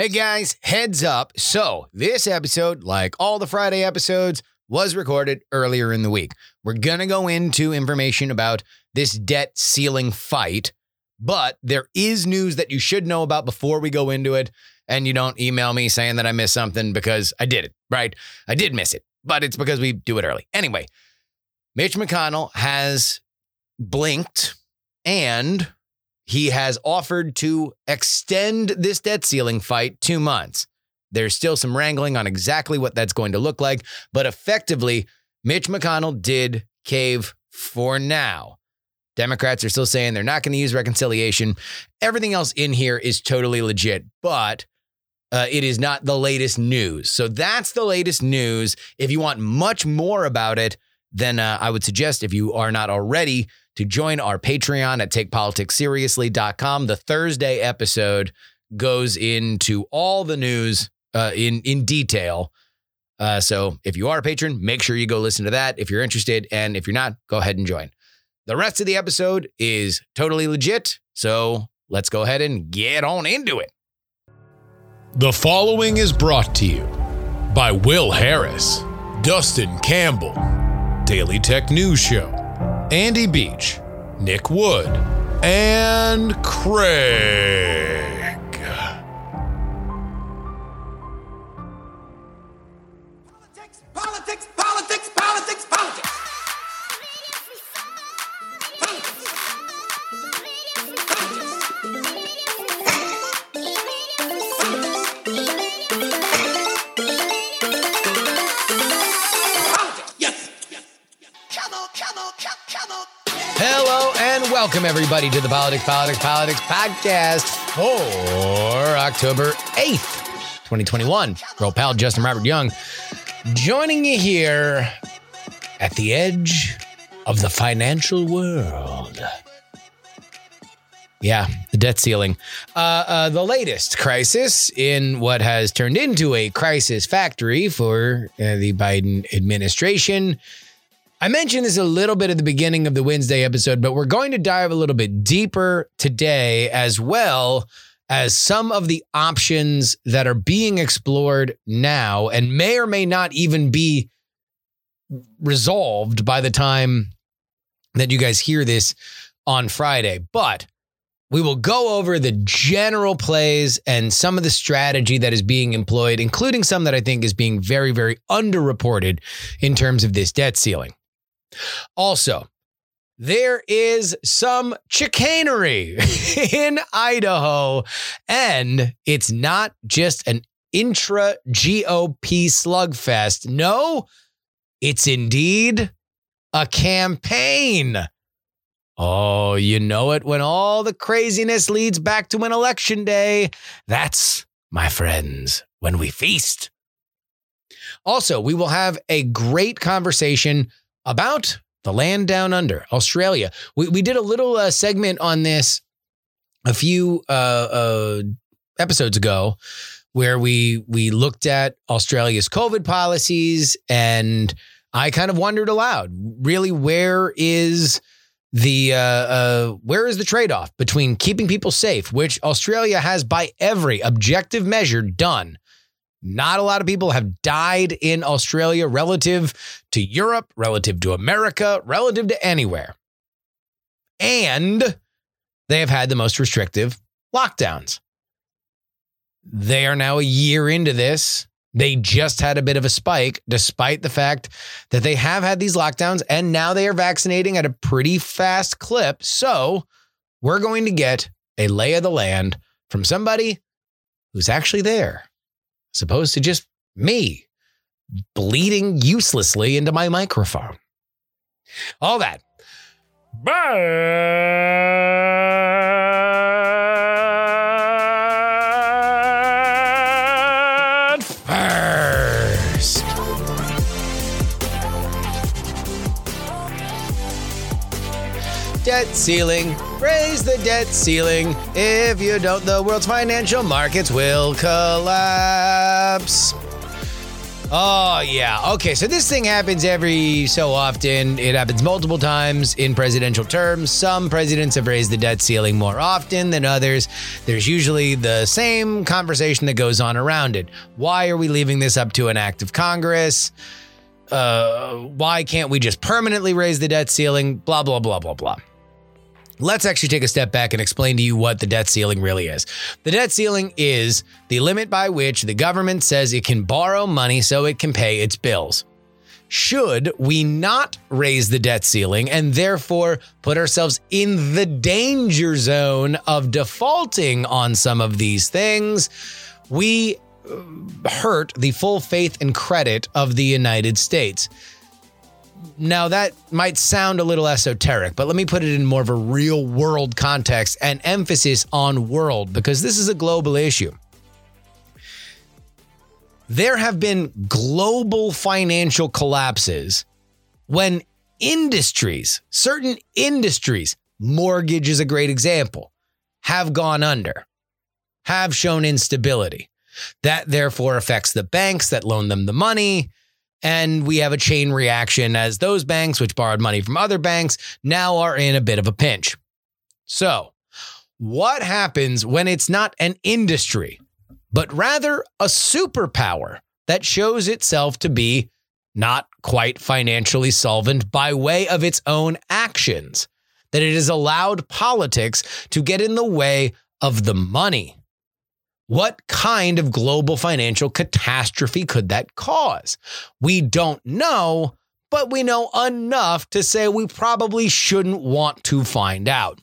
Hey guys, heads up. So, this episode, like all the Friday episodes, was recorded earlier in the week. We're going to go into information about this debt ceiling fight, but there is news that you should know about before we go into it. And you don't email me saying that I missed something because I did it, right? I did miss it, but it's because we do it early. Anyway, Mitch McConnell has blinked and he has offered to extend this debt ceiling fight two months. There's still some wrangling on exactly what that's going to look like, but effectively, Mitch McConnell did cave for now. Democrats are still saying they're not going to use reconciliation. Everything else in here is totally legit, but uh, it is not the latest news. So that's the latest news. If you want much more about it, then uh, I would suggest if you are not already to join our Patreon at takepoliticsseriously.com. The Thursday episode goes into all the news uh, in in detail. Uh, so if you are a patron, make sure you go listen to that if you're interested, and if you're not, go ahead and join. The rest of the episode is totally legit. So let's go ahead and get on into it. The following is brought to you by Will Harris, Dustin Campbell, Daily Tech News Show, Andy Beach, Nick Wood, and Craig. Hello and welcome everybody to the Politics, Politics, Politics podcast for October 8th, 2021. Roll pal Justin Robert Young joining you here at the edge of the financial world. Yeah, the debt ceiling. Uh, uh, the latest crisis in what has turned into a crisis factory for uh, the Biden administration. I mentioned this a little bit at the beginning of the Wednesday episode, but we're going to dive a little bit deeper today as well as some of the options that are being explored now and may or may not even be resolved by the time that you guys hear this on Friday. But we will go over the general plays and some of the strategy that is being employed, including some that I think is being very, very underreported in terms of this debt ceiling. Also, there is some chicanery in Idaho, and it's not just an intra GOP slugfest. No, it's indeed a campaign. Oh, you know it when all the craziness leads back to an election day. That's, my friends, when we feast. Also, we will have a great conversation about the land down under, Australia. We, we did a little uh, segment on this a few uh, uh, episodes ago where we we looked at Australia's COVID policies and I kind of wondered aloud, really, where is the uh, uh, where is the trade off between keeping people safe, which Australia has by every objective measure done. Not a lot of people have died in Australia relative to Europe, relative to America, relative to anywhere. And they have had the most restrictive lockdowns. They are now a year into this. They just had a bit of a spike, despite the fact that they have had these lockdowns and now they are vaccinating at a pretty fast clip. So we're going to get a lay of the land from somebody who's actually there, as opposed to just me bleeding uselessly into my microphone. All that. But first. Debt ceiling. Debt ceiling. If you don't, the world's financial markets will collapse. Oh, yeah. Okay, so this thing happens every so often. It happens multiple times in presidential terms. Some presidents have raised the debt ceiling more often than others. There's usually the same conversation that goes on around it. Why are we leaving this up to an act of Congress? Uh, why can't we just permanently raise the debt ceiling? Blah, blah, blah, blah, blah. Let's actually take a step back and explain to you what the debt ceiling really is. The debt ceiling is the limit by which the government says it can borrow money so it can pay its bills. Should we not raise the debt ceiling and therefore put ourselves in the danger zone of defaulting on some of these things, we uh, hurt the full faith and credit of the United States. Now, that might sound a little esoteric, but let me put it in more of a real world context and emphasis on world because this is a global issue. There have been global financial collapses when industries, certain industries, mortgage is a great example, have gone under, have shown instability. That therefore affects the banks that loan them the money and we have a chain reaction as those banks, which borrowed money from other banks, now are in a bit of a pinch. So, what happens when it's not an industry, but rather a superpower that shows itself to be not quite financially solvent by way of its own actions? That it has allowed politics to get in the way of the money. What kind of global financial catastrophe could that cause? We don't know, but we know enough to say we probably shouldn't want to find out.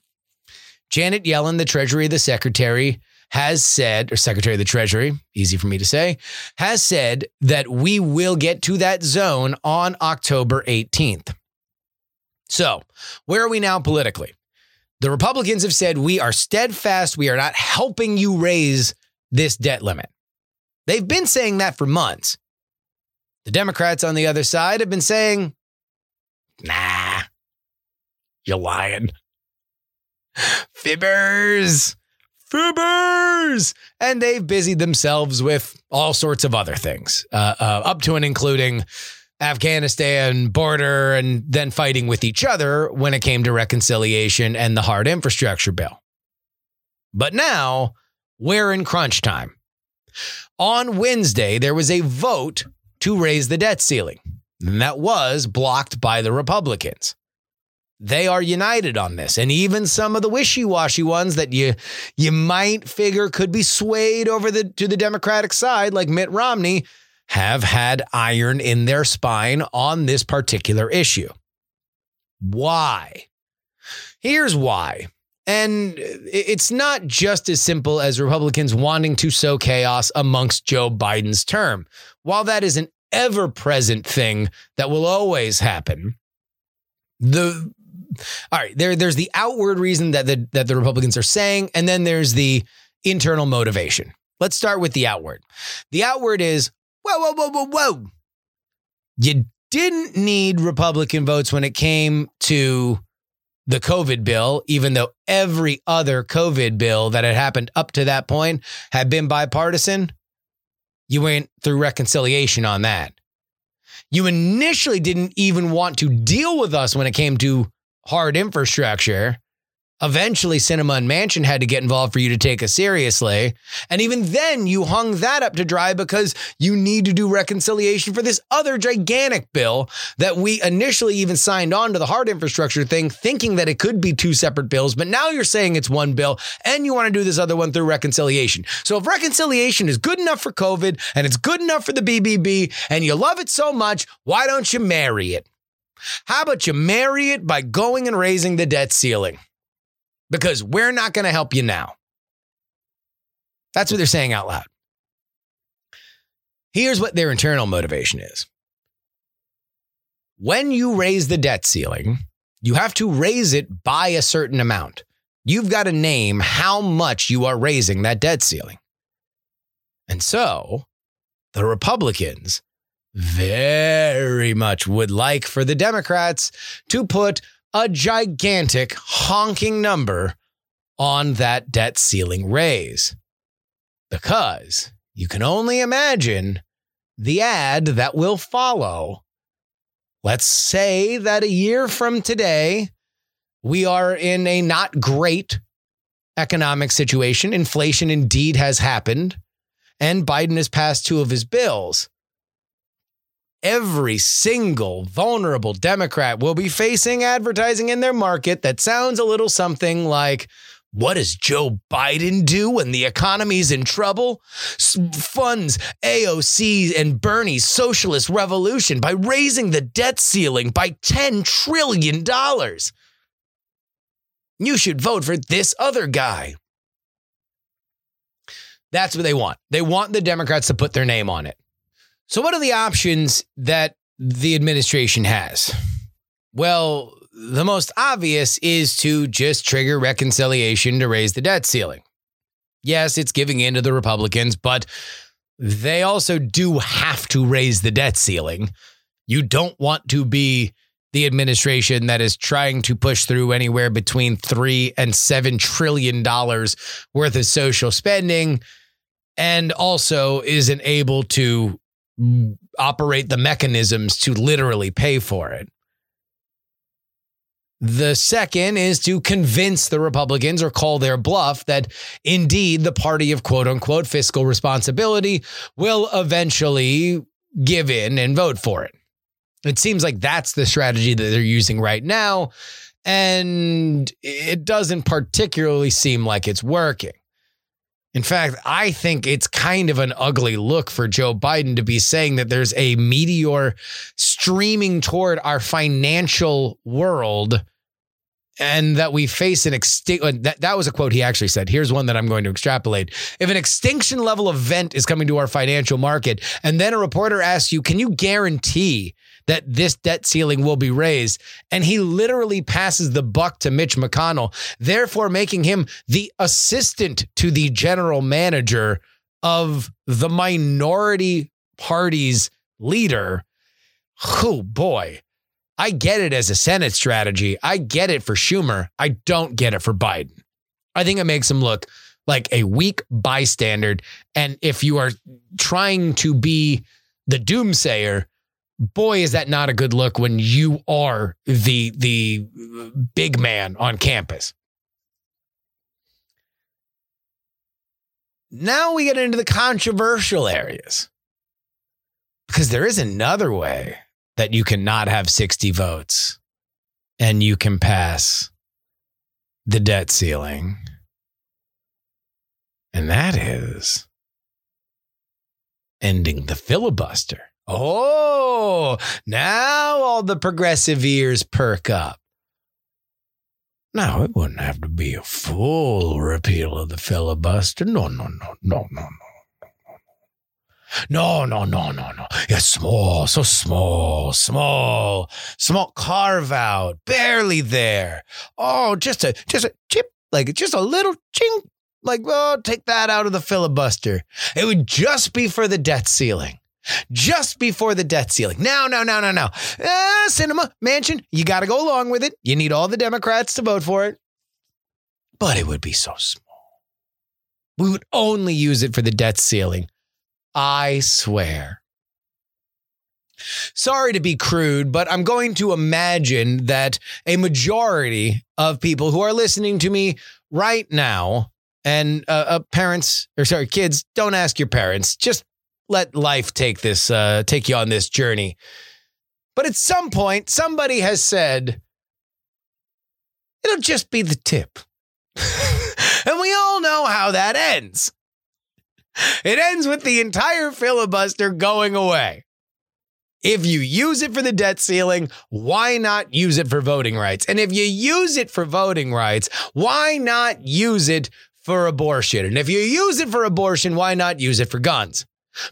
Janet Yellen, the Treasury the Secretary, has said, or Secretary of the Treasury, easy for me to say, has said that we will get to that zone on October 18th. So, where are we now politically? The Republicans have said we are steadfast. We are not helping you raise this debt limit. They've been saying that for months. The Democrats on the other side have been saying, nah, you're lying. Fibbers, fibbers. And they've busied themselves with all sorts of other things, uh, uh, up to and including Afghanistan border and then fighting with each other when it came to reconciliation and the hard infrastructure bill. But now, we're in crunch time. On Wednesday, there was a vote to raise the debt ceiling, and that was blocked by the Republicans. They are united on this, and even some of the wishy-washy ones that you you might figure could be swayed over the to the Democratic side, like Mitt Romney, have had iron in their spine on this particular issue. Why? Here's why. And it's not just as simple as Republicans wanting to sow chaos amongst Joe Biden's term. While that is an ever present thing that will always happen, the all right, there, there's the outward reason that the that the Republicans are saying, and then there's the internal motivation. Let's start with the outward. The outward is whoa, whoa, whoa, whoa, whoa. You didn't need Republican votes when it came to the COVID bill, even though every other COVID bill that had happened up to that point had been bipartisan, you went through reconciliation on that. You initially didn't even want to deal with us when it came to hard infrastructure. Eventually, Sinema and Manchin had to get involved for you to take us seriously. And even then, you hung that up to dry because you need to do reconciliation for this other gigantic bill that we initially even signed on to the hard infrastructure thing, thinking that it could be two separate bills. But now you're saying it's one bill and you want to do this other one through reconciliation. So if reconciliation is good enough for COVID and it's good enough for the BBB and you love it so much, why don't you marry it? How about you marry it by going and raising the debt ceiling? Because we're not going to help you now. That's what they're saying out loud. Here's what their internal motivation is when you raise the debt ceiling, you have to raise it by a certain amount. You've got to name how much you are raising that debt ceiling. And so the Republicans very much would like for the Democrats to put a gigantic honking number on that debt ceiling raise. Because you can only imagine the ad that will follow. Let's say that a year from today, we are in a not great economic situation. Inflation indeed has happened, and Biden has passed two of his bills. Every single vulnerable Democrat will be facing advertising in their market that sounds a little something like, what does Joe Biden do when the economy's in trouble? Funds AOC and Bernie's socialist revolution by raising the debt ceiling by $10 trillion. You should vote for this other guy. That's what they want. They want the Democrats to put their name on it. So, what are the options that the administration has? Well, the most obvious is to just trigger reconciliation to raise the debt ceiling. Yes, it's giving in to the Republicans, but they also do have to raise the debt ceiling. You don't want to be the administration that is trying to push through anywhere between three and seven trillion dollars worth of social spending and also isn't able to operate the mechanisms to literally pay for it. The second is to convince the Republicans or call their bluff that indeed the party of quote unquote fiscal responsibility will eventually give in and vote for it. It seems like that's the strategy that they're using right now. And it doesn't particularly seem like it's working. In fact, I think it's kind of an ugly look for Joe Biden to be saying that there's a meteor streaming toward our financial world and that we face an extinction. Uh, that, that was a quote he actually said here's one that i'm going to extrapolate if an extinction level event is coming to our financial market and then a reporter asks you can you guarantee that this debt ceiling will be raised and he literally passes the buck to mitch mcconnell therefore making him the assistant to the general manager of the minority party's leader oh boy I get it as a Senate strategy. I get it for Schumer. I don't get it for Biden. I think it makes him look like a weak bystander. And if you are trying to be the doomsayer, boy, is that not a good look when you are the the big man on campus. Now we get into the controversial areas. Because there is another way that you cannot have 60 votes and you can pass the debt ceiling. And that is ending the filibuster. Oh, now all the progressive ears perk up. No, it wouldn't have to be a full repeal of the filibuster. No, no, no, no, no, no. No, no, no, no, no. Yeah, small, so small, small, small carve out, barely there. Oh, just a just a chip, like just a little ching, like oh, take that out of the filibuster. It would just be for the debt ceiling. Just before the debt ceiling. No, no, no, no, no. Uh, Sinema, Manchin, you got to go along with it. You need all the Democrats to vote for it. But it would be so small. We would only use it for the debt ceiling. I swear. Sorry to be crude, but I'm going to imagine that a majority of people who are listening to me right now, and uh, uh, parents, or sorry, kids, don't ask your parents. Just let life take this, uh, take you on this journey. But at some point, somebody has said, it'll just be the tip. and we all know how that ends. It ends with the entire filibuster going away. If you use it for the debt ceiling, why not use it for voting rights? And if you use it for voting rights, why not use it for abortion? And if you use it for abortion, why not use it for guns?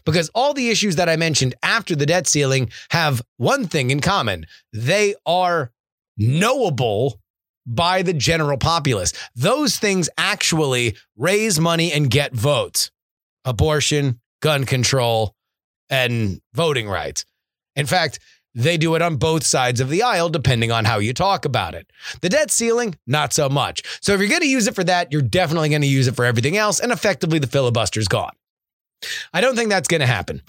Because all the issues that I mentioned after the debt ceiling have one thing in common they are knowable by the general populace. Those things actually raise money and get votes abortion, gun control, and voting rights. In fact, they do it on both sides of the aisle, depending on how you talk about it. The debt ceiling, not so much. So if you're going to use it for that, you're definitely going to use it for everything else, and effectively the filibuster's gone. I don't think that's going to happen.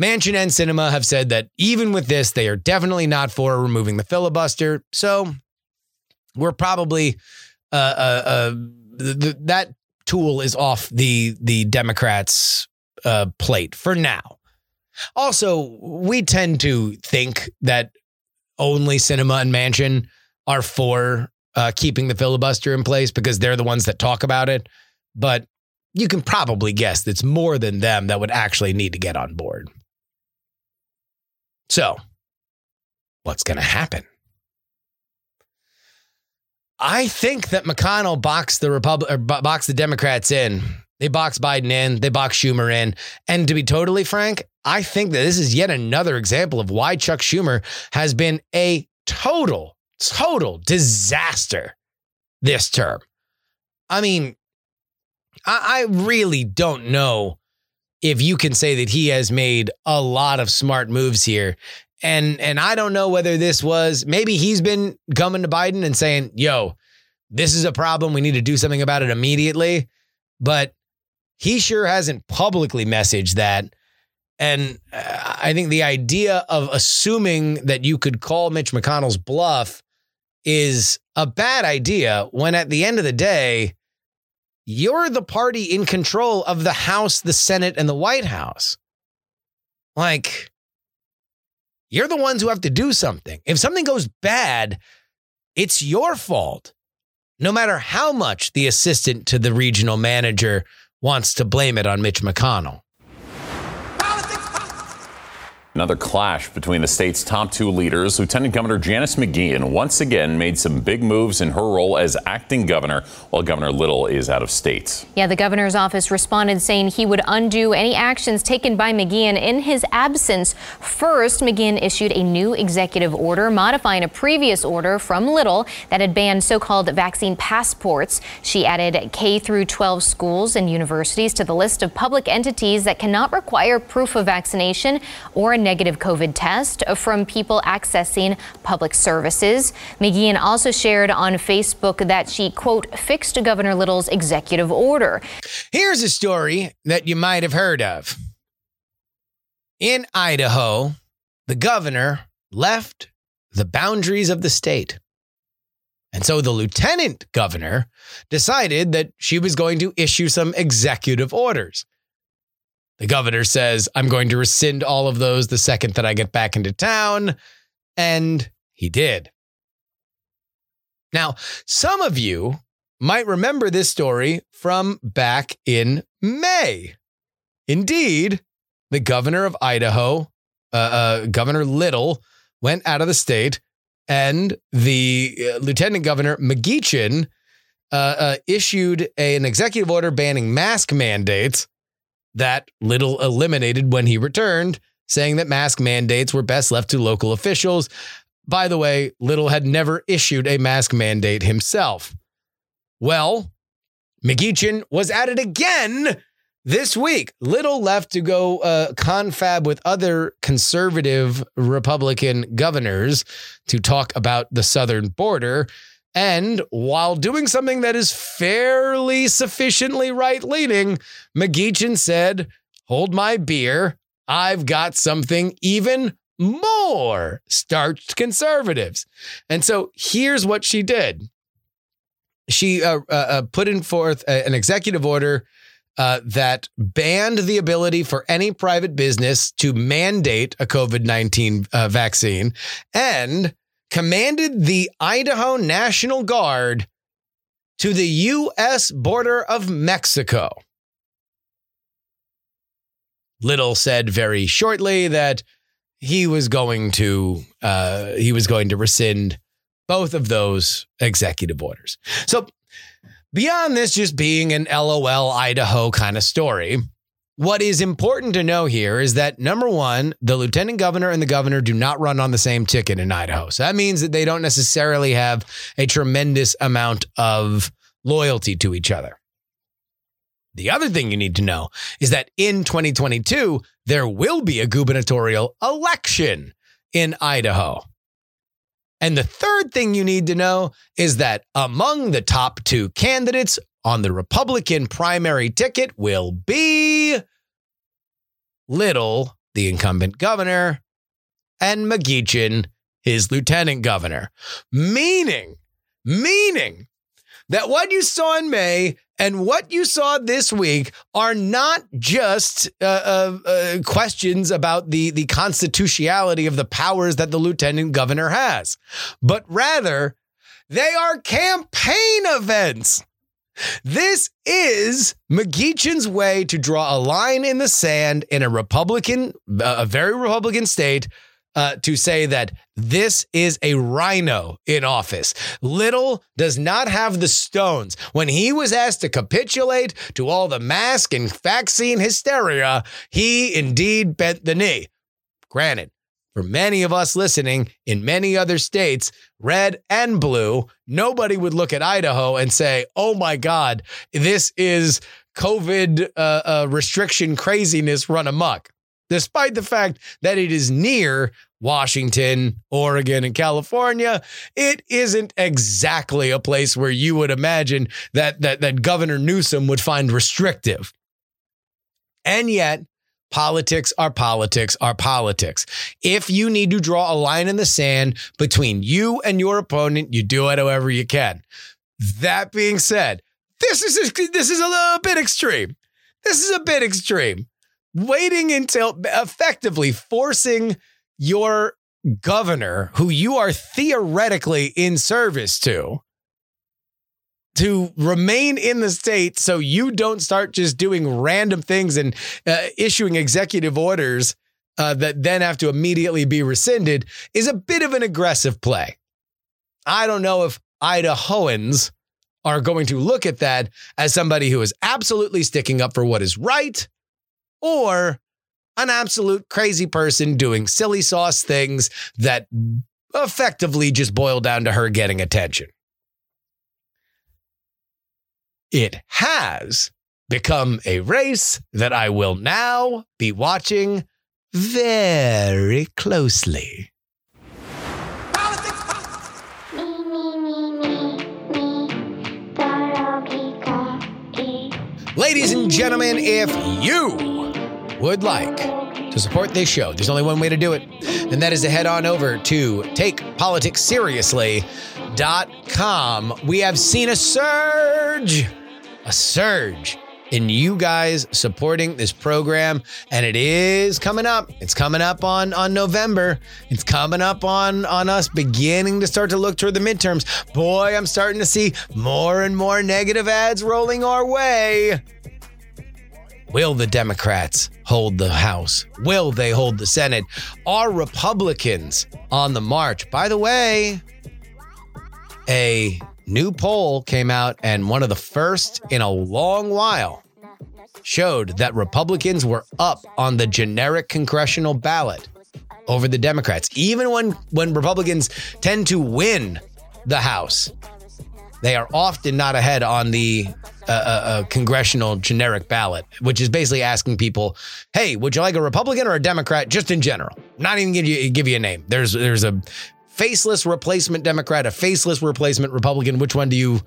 Manchin and Sinema have said that even with this, they are definitely not for removing the filibuster. So we're probably uh, uh, uh, th- th- that tool is off the the Democrats' uh, plate for now. Also, we tend to think that only Sinema and Manchin are for uh, keeping the filibuster in place because they're the ones that talk about it. But you can probably guess it's more than them that would actually need to get on board. So, what's going to happen? I think that McConnell boxed the Republic or bo- boxed the Democrats in. They boxed Biden in, they boxed Schumer in. And to be totally frank, I think that this is yet another example of why Chuck Schumer has been a total, total disaster this term. I mean, I, I really don't know if you can say that he has made a lot of smart moves here. And and I don't know whether this was maybe he's been coming to Biden and saying, "Yo, this is a problem. We need to do something about it immediately." But he sure hasn't publicly messaged that. And uh, I think the idea of assuming that you could call Mitch McConnell's bluff is a bad idea when at the end of the day, you're the party in control of the House, the Senate, and the White House. Like, you're the ones who have to do something. If something goes bad, it's your fault. No matter how much the assistant to the regional manager wants to blame it on Mitch McConnell. Another clash between the state's top two leaders. Lieutenant Governor Janice McGeachin once again made some big moves in her role as acting governor, while Governor Little is out of state. Yeah, the governor's office responded saying he would undo any actions taken by McGeachin in his absence. First, McGeachin issued a new executive order modifying a previous order from Little that had banned so-called vaccine passports. She added K through 12 schools and universities to the list of public entities that cannot require proof of vaccination or a negative COVID test from people accessing public services. McGeachin also shared on Facebook that she, quote, fixed Governor Little's executive order. Here's a story that you might have heard of. In Idaho, the governor left the boundaries of the state. And so the lieutenant governor decided that she was going to issue some executive orders. The governor says, I'm going to rescind all of those the second that I get back into town. And he did. Now, some of you might remember this story from back in May. Indeed, the governor of Idaho, uh, uh, Governor Little, went out of the state, and the uh, Lieutenant Governor McGeachin uh, uh, issued a- an executive order banning mask mandates that Little eliminated when he returned, saying that mask mandates were best left to local officials. By the way, Little had never issued a mask mandate himself. Well, McGeachin was at it again this week. Little left to go uh, confab with other conservative Republican governors to talk about the southern border. And while doing something that is fairly sufficiently right leaning, McGeachin said, Hold my beer. I've got something even more starched conservatives. And so here's what she did she uh, uh, uh, put in forth an executive order uh, that banned the ability for any private business to mandate a COVID 19 uh, vaccine and commanded the Idaho National Guard to the U.S. border of Mexico. Little said very shortly that he was going to uh, he was going to rescind both of those executive orders. So beyond this just being an LOL Idaho kind of story, what is important to know here is that number one, the lieutenant governor and the governor do not run on the same ticket in Idaho. So that means that they don't necessarily have a tremendous amount of loyalty to each other. The other thing you need to know is that in 2022, there will be a gubernatorial election in Idaho. And the third thing you need to know is that among the top two candidates on the Republican primary ticket will be Little, the incumbent governor, and McGeachin, his lieutenant governor. Meaning, meaning that what you saw in May and what you saw this week are not just uh, uh, uh, questions about the, the constitutionality of the powers that the lieutenant governor has, but rather they are campaign events. This is McGeachin's way to draw a line in the sand in a Republican, a very Republican state uh, to say that this is a RINO in office. Little does not have the stones. When he was asked to capitulate to all the mask and vaccine hysteria, he indeed bent the knee. Granted, for many of us listening in many other states, red and blue, nobody would look at Idaho and say, oh my God, this is COVID uh, uh, restriction craziness run amok despite the fact that it is near Washington, Oregon, and California, it isn't exactly a place where you would imagine that, that, that Governor Newsom would find restrictive. And yet, politics are politics are politics. If you need to draw a line in the sand between you and your opponent, you do it however you can. That being said, this is a, this is a little bit extreme. This is a bit extreme. Waiting until effectively forcing your governor, who you are theoretically in service to, to remain in the state so you don't start just doing random things and uh, issuing executive orders uh, that then have to immediately be rescinded is a bit of an aggressive play. I don't know if Idahoans are going to look at that as somebody who is absolutely sticking up for what is right or an absolute crazy person doing silly sauce things that effectively just boil down to her getting attention. It has become a race that I will now be watching very closely. Ladies and gentlemen, if you would like to support this show, there's only one way to do it, and that is to head on over to takepoliticsseriously.com. We have seen a surge, a surge in you guys supporting this program and it is coming up it's coming up on on november it's coming up on on us beginning to start to look toward the midterms boy i'm starting to see more and more negative ads rolling our way Will the Democrats hold the House? Will they hold the Senate? Are Republicans on the march? By the way, a new poll came out, and one of the first in a long while showed that Republicans were up on the generic congressional ballot over the Democrats. Even when, when Republicans tend to win the House, they are often not ahead on the uh, uh, congressional generic ballot, which is basically asking people, "Hey, would you like a Republican or a Democrat?" Just in general, not even give you give you a name. There's there's a faceless replacement Democrat, a faceless replacement Republican. Which one do you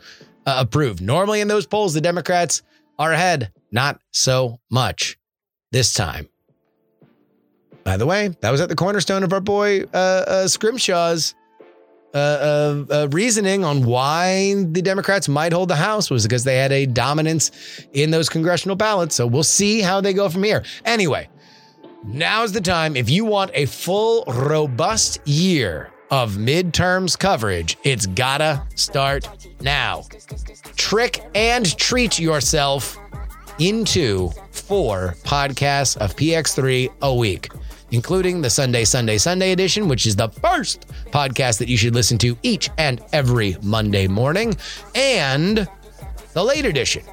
uh, approve? Normally in those polls, the Democrats are ahead. Not so much this time. By the way, that was at the cornerstone of our boy uh, uh, Scrimshaw's uh, uh, uh, reasoning on why the Democrats might hold the House was because they had a dominance in those congressional ballots. So we'll see how they go from here. Anyway, now's the time. If you want a full, robust year of midterms coverage, it's gotta start now. Trick and treat yourself into four podcasts of PX3 a week including the Sunday, Sunday, Sunday edition, which is the first podcast that you should listen to each and every Monday morning, and the late edition.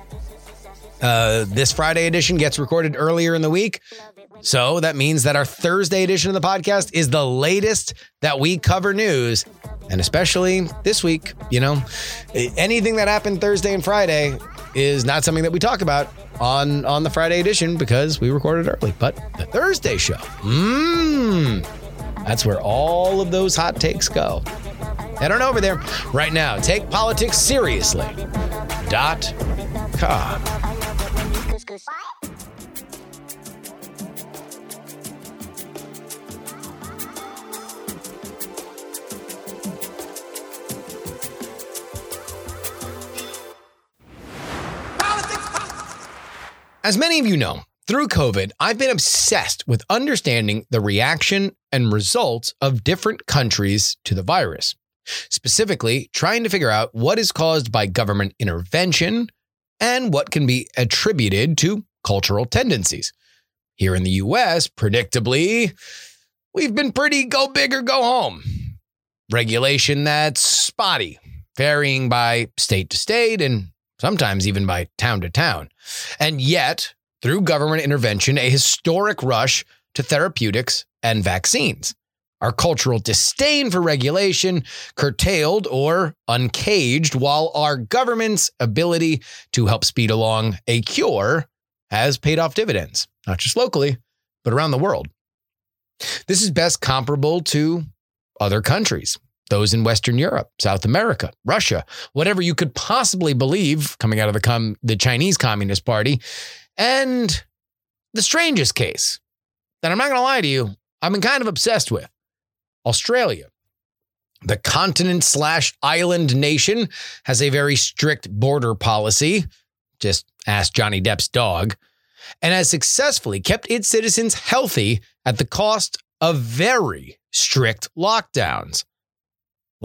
Uh, this Friday edition gets recorded earlier in the week. So that means that our Thursday edition of the podcast is the latest that we cover news. And especially this week, you know, anything that happened Thursday and Friday is not something that we talk about on on the Friday edition because we recorded early. But the Thursday show, mmm, that's where all of those hot takes go. Head on over there right now. Take politics seriously. Dot com. As many of you know, through COVID, I've been obsessed with understanding the reaction and results of different countries to the virus. Specifically, trying to figure out what is caused by government intervention and what can be attributed to cultural tendencies. Here in the US, predictably, we've been pretty go big or go home. Regulation that's spotty, varying by state to state and sometimes even by town to town. And yet, through government intervention, a historic rush to therapeutics and vaccines. Our cultural disdain for regulation curtailed or uncaged, while our government's ability to help speed along a cure has paid off dividends, not just locally, but around the world. This is best comparable to other countries, those in Western Europe, South America, Russia, whatever you could possibly believe coming out of the, com- the Chinese Communist Party. And the strangest case that I'm not going to lie to you, I've been kind of obsessed with Australia. The continent slash island nation has a very strict border policy. Just ask Johnny Depp's dog. And has successfully kept its citizens healthy at the cost of very strict lockdowns.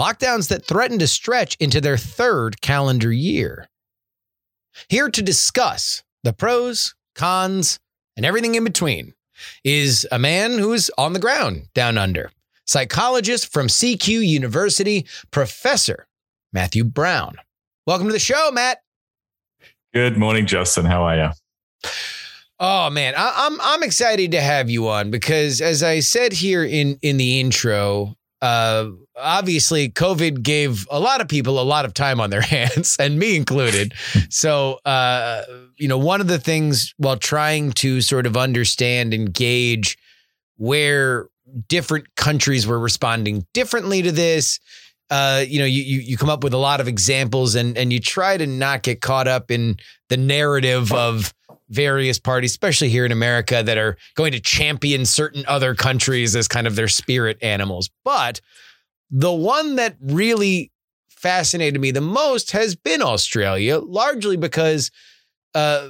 Lockdowns that threaten to stretch into their third calendar year. Here to discuss the pros, cons, and everything in between is a man who's on the ground down under, psychologist from CQ University, Professor Matthew Browne. Welcome to the show, Matt. Good morning, Justin. How are you? Oh man, I, I'm I'm excited to have you on because as I said here in in the intro, uh, obviously COVID gave a lot of people a lot of time on their hands, and me included. so, uh, you know, one of the things while trying to sort of understand and gauge where different countries were responding differently to this. Uh, you know, you, you you come up with a lot of examples and and you try to not get caught up in the narrative of various parties, especially here in America, that are going to champion certain other countries as kind of their spirit animals. But the one that really fascinated me the most has been Australia, largely because uh,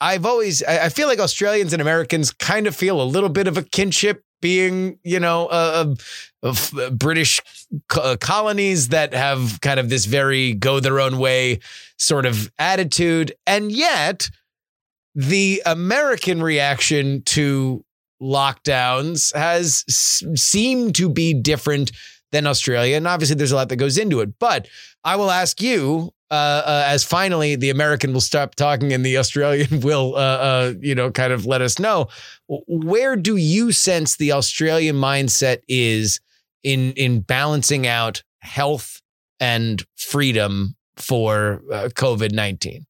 I've always, I feel like Australians and Americans kind of feel a little bit of a kinship being, you know, uh, British co- colonies that have kind of this very go their own way sort of attitude. And yet, the American reaction to lockdowns has seemed to be different than Australia. And obviously, there's a lot that goes into it. But I will ask you, uh, uh, as finally the American will stop talking and the Australian will, uh, uh, you know, kind of let us know, where do you sense the Australian mindset is in in balancing out health and freedom for uh, COVID nineteen?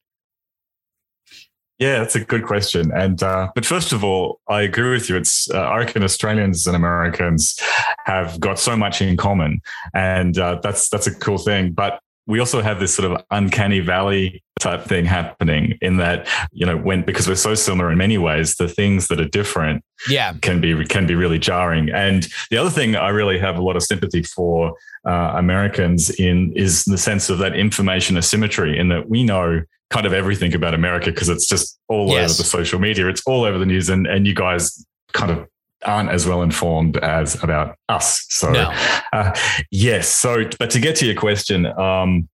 Yeah, that's a good question. And uh, but first of all, I agree with you. It's uh, I reckon Australians and Americans have got so much in common, and uh, that's that's a cool thing. But we also have this sort of uncanny valley type thing happening in that you know when because we're so similar in many ways, the things that are different Yeah, can be can be really jarring. And the other thing I really have a lot of sympathy for uh, Americans in is the sense of that information asymmetry, in that we know kind of everything about America because it's just all Yes. over the social media, it's all over the news, and and you guys kind of aren't as well informed as about us. So No. uh, yes. So, but to get to your question, um,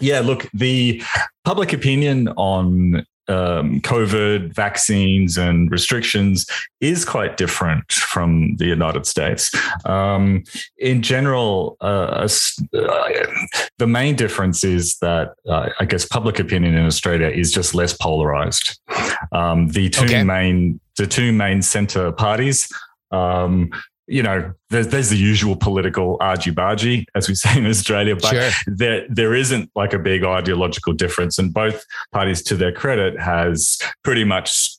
yeah, look, the public opinion on um, COVID vaccines and restrictions is quite different from the United States. Um, in general, uh, uh, the main difference is that uh, I guess public opinion in Australia is just less polarized. Um, the two Okay. main, the two main centre parties. Um, you know, there's, there's the usual political argy-bargy, as we say in Australia, but sure. there there isn't like a big ideological difference, and both parties, to their credit, has pretty much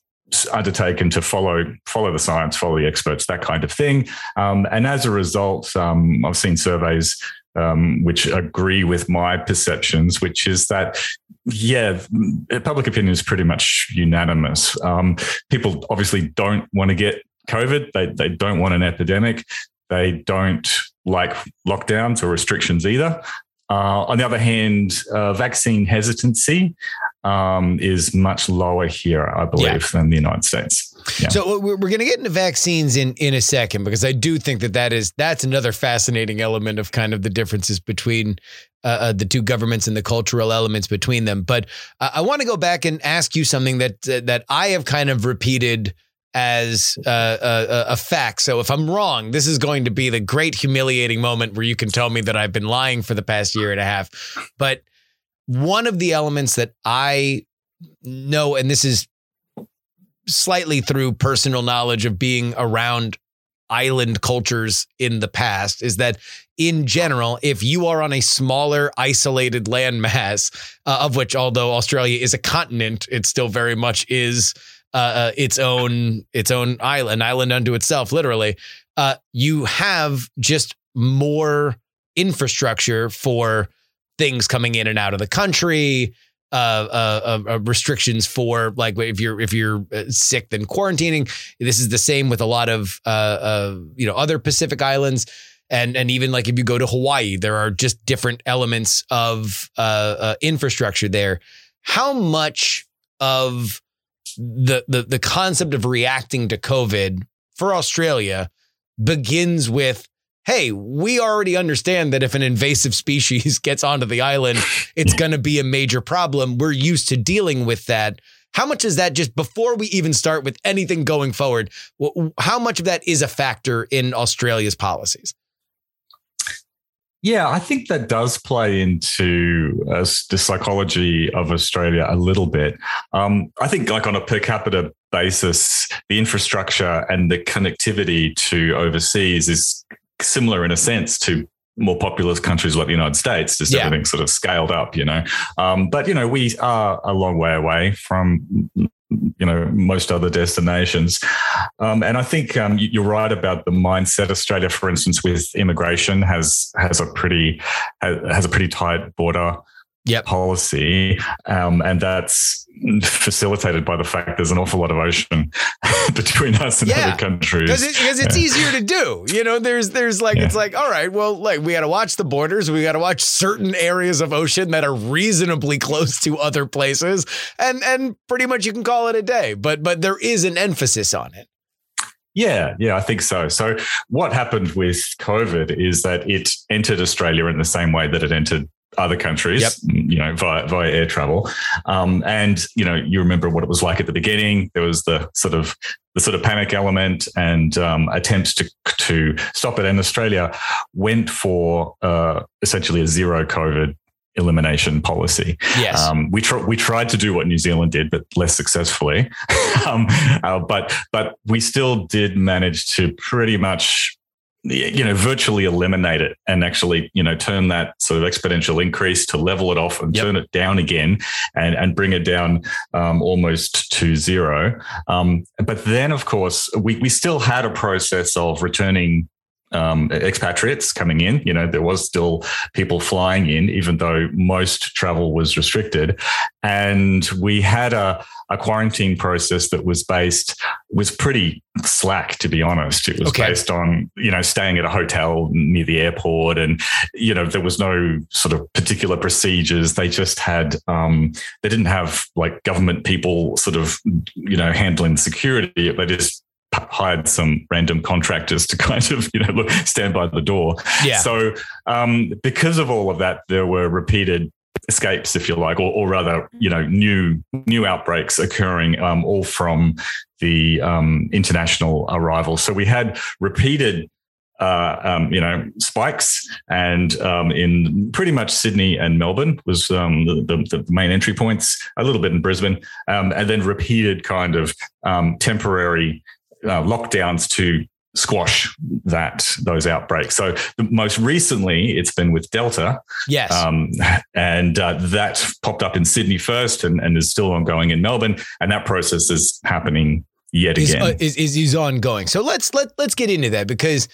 undertaken to follow follow the science, follow the experts, that kind of thing. Um, and as a result, um, I've seen surveys um, which agree with my perceptions, which is that. Yeah, public opinion is pretty much unanimous. Um, people obviously don't want to get COVID. They they don't want an epidemic. They don't like lockdowns or restrictions either. Uh, on the other hand, uh, vaccine hesitancy um, is much lower here, I believe, yeah. than the United States. Yeah. So we're, we're going to get into vaccines in in a second because I do think that that is that's another fascinating element of kind of the differences between uh, uh, the two governments and the cultural elements between them. But I want to go back and ask you something that that I have kind of repeated as uh, a, a, fact. So if I'm wrong, this is going to be the great humiliating moment where you can tell me that I've been lying for the past year and a half. But one of the elements that I know, and this is slightly through personal knowledge of being around island cultures in the past is that in general if you are on a smaller isolated landmass uh, of which although australia is a continent it still very much is uh, uh, its own its own island island unto itself literally uh, you have just more infrastructure for things coming in and out of the country uh, uh, uh, restrictions for like if you're if you're uh, sick then quarantining. This is the same with a lot of uh, uh, you know other Pacific islands. And, and even like if you go to Hawaii, there are just different elements of infrastructure there. How much of the, the the concept of reacting to COVID for Australia begins with hey, we already understand that if an invasive species gets onto the island, it's going to be a major problem. We're used to dealing with that. How much is that just before we even start with anything going forward? How much of that is a factor in Australia's policies? Yeah, I think that does play into uh, the psychology of Australia a little bit. Um, I think, like on a per capita basis, the infrastructure and the connectivity to overseas is similar in a sense to more populous countries like the United States, just yeah. everything sort of scaled up, you know. Um, but you know, we are a long way away from you know most other destinations, um, and I think um, you're right about the mindset. Australia, for instance, with immigration has has a pretty has a pretty tight border yep. policy, um, and that's facilitated by the fact there's an awful lot of ocean between us and yeah, other countries. Because it, it's easier to do. You know there's there's like yeah. it's like all right well like we got to watch the borders. We got to watch certain areas of ocean that are reasonably close to other places. And and pretty much you can call it a day but but there is an emphasis on it. Yeah, yeah, I think so. So, what happened with COVID is that it entered Australia in the same way that it entered other countries, yep. you know, via, via air travel. Um, and, you know, you remember what it was like at the beginning. There was the sort of the sort of panic element and um, attempts to to stop it. And Australia went for uh, essentially a zero COVID elimination policy. Yes, um, we tr- we tried to do what New Zealand did, but less successfully. um, uh, but but we still did manage to pretty much you know virtually eliminate it and actually you know turn that sort of exponential increase to level it off and yep. turn it down again and and bring it down um, almost to zero um, but then of course we, we still had a process of returning um, expatriates coming in. You know, there was still people flying in, even though most travel was restricted. And we had a, a quarantine process that was based, was pretty slack, to be honest. It was okay. based on, you know, staying at a hotel near the airport. And, you know, there was no sort of particular procedures. They just had, um, they didn't have like government people sort of, you know, handling security. They just hired some random contractors to kind of you know look stand by the door. Yeah. So um, because of all of that, there were repeated escapes, if you like, or, or rather, you know, new new outbreaks occurring, um, all from the um, international arrival. So we had repeated. Uh, um, you know, spikes, and um, in pretty much Sydney and Melbourne was um, the, the, the, main entry points. A little bit in Brisbane, um, and then repeated kind of um, temporary uh, lockdowns to squash that those outbreaks. So most recently, it's been with Delta. Yes, um, and uh, that popped up in Sydney first, and, and is still ongoing in Melbourne, and that process is happening yet is, again. Uh, is, is is ongoing. So let's let let's get into that because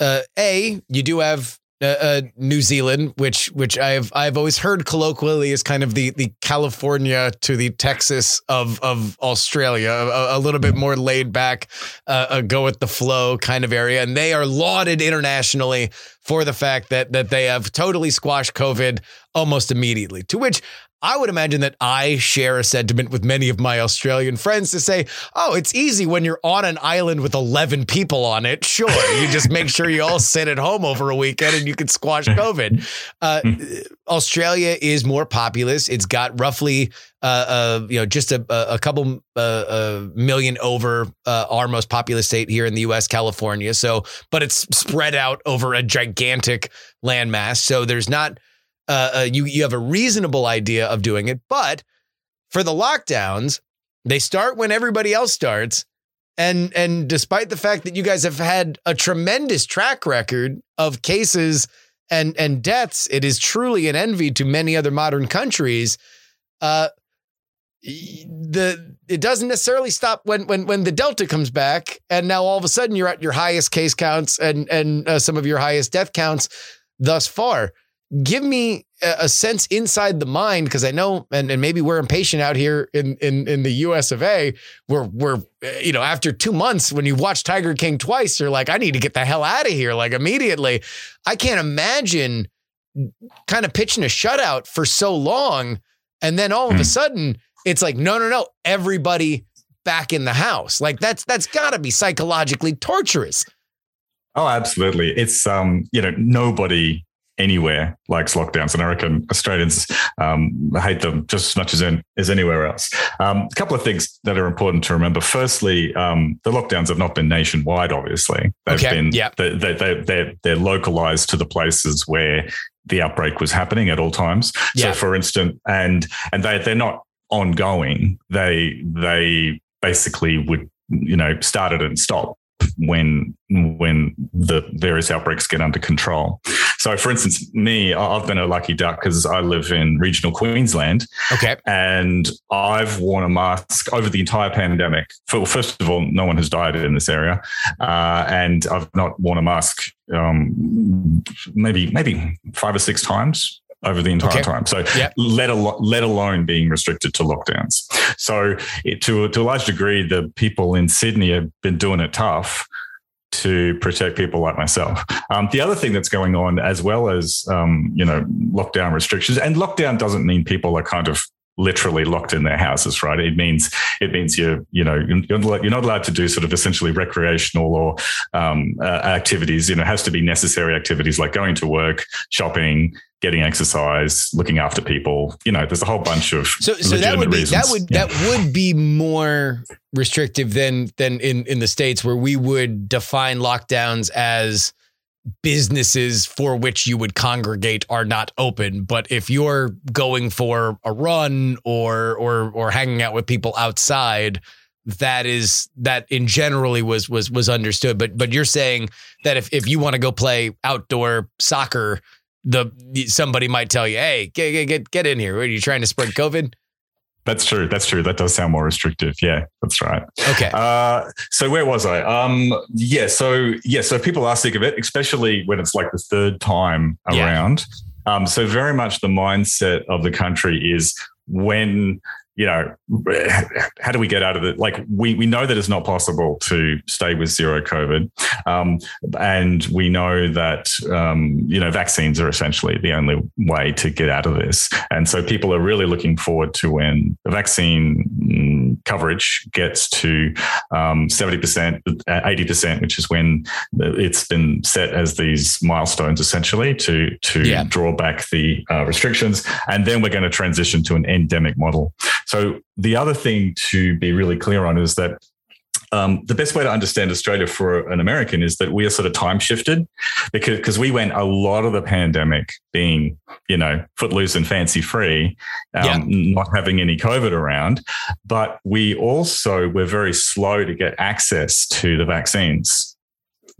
uh, a you do have uh, uh, New Zealand, which which I've I've always heard colloquially is kind of the the California to the Texas of of Australia, a, a little bit more laid back, uh, a go with the flow kind of area, and they are lauded internationally for the fact that that they have totally squashed COVID almost immediately. To which I would imagine that I share a sentiment with many of my Australian friends to say, oh, it's easy when you're on an island with 11 people on it. Sure. You just make sure you all sit at home over a weekend and you can squash COVID. Uh, Australia is more populous. It's got roughly, uh, uh, you know, just a, a couple uh, a million over uh, our most populous state here in the U.S., California. So, but it's spread out over a gigantic landmass. So there's not uh, uh, you you have a reasonable idea of doing it. But for the lockdowns, they start when everybody else starts. And and despite the fact that you guys have had a tremendous track record of cases and and deaths, it is truly an envy to many other modern countries. Uh, the it doesn't necessarily stop when when when the delta comes back, and now all of a sudden you're at your highest case counts and and uh, some of your highest death counts thus far give me a sense inside the mind because I know, and, and maybe we're impatient out here in in in the U.S. of A. We're we're you know after two months when you watch Tiger King twice, you're like, I need to get the hell out of here like immediately. I can't imagine kind of pitching a shutout for so long, and then all of a hmm. sudden it's like, no, no, no, everybody back in the house. Like that's that's got to be psychologically torturous. Oh, absolutely. It's um, you know, nobody anywhere likes lockdowns, and I reckon Australians um, hate them just as much as in, as anywhere else. Um, a couple of things that are important to remember. Firstly, um, the lockdowns have not been nationwide. Obviously, they've okay. been yeah. they, they, they, they're, they're localized to the places where the outbreak was happening at all times. Yeah. So, for instance, and and they they're not ongoing. They they basically would you know started and stop when when the various outbreaks get under control. So, for instance, me, I've been a lucky duck because I live in regional Queensland. Okay. And I've worn a mask over the entire pandemic. First of all, no one has died in this area. Uh, and I've not worn a mask um, maybe maybe five or six times over the entire okay. time. So yep. let, al- let alone being restricted to lockdowns. So it, to, to a large degree, the people in Sydney have been doing it tough to protect people like myself. Um, the other thing that's going on, as well as um, you know lockdown restrictions, and lockdown doesn't mean people are kind of literally locked in their houses, right? It means it means you're you know you're not allowed to do sort of essentially recreational or um, uh, activities. You know, it has to be necessary activities like going to work, shopping, getting exercise, looking after people. You know, there's a whole bunch of so, so that would be reasons. that would yeah. that would be more restrictive than than in in the states where we would define lockdowns as businesses for which you would congregate are not open but if you're going for a run or or or hanging out with people outside that is that in generally was was was understood but but you're saying that if if you want to go play outdoor soccer the somebody might tell you, "Hey, get get get in here. Are you trying to spread COVID?" That's true. That's true. That does sound more restrictive. Yeah, that's right. Okay. Uh, so where was I? Um, yeah. So yeah. So people are sick of it, especially when it's like the third time around. Yeah. Um, so very much the mindset of the country is when you know, how do we get out of it? Like we we know that it's not possible to stay with zero COVID, um, and we know that um, you know vaccines are essentially the only way to get out of this. And so people are really looking forward to when the vaccine coverage gets to um, seventy percent, eighty percent, which is when it's been set as these milestones essentially to to yeah. draw back the uh, restrictions, and then we're going to transition to an endemic model. So the other thing to be really clear on is that um, the best way to understand Australia for an American is that we are sort of time shifted because because we went a lot of the pandemic being you know footloose and fancy free, um, yeah. not having any COVID around, but we also were very slow to get access to the vaccines.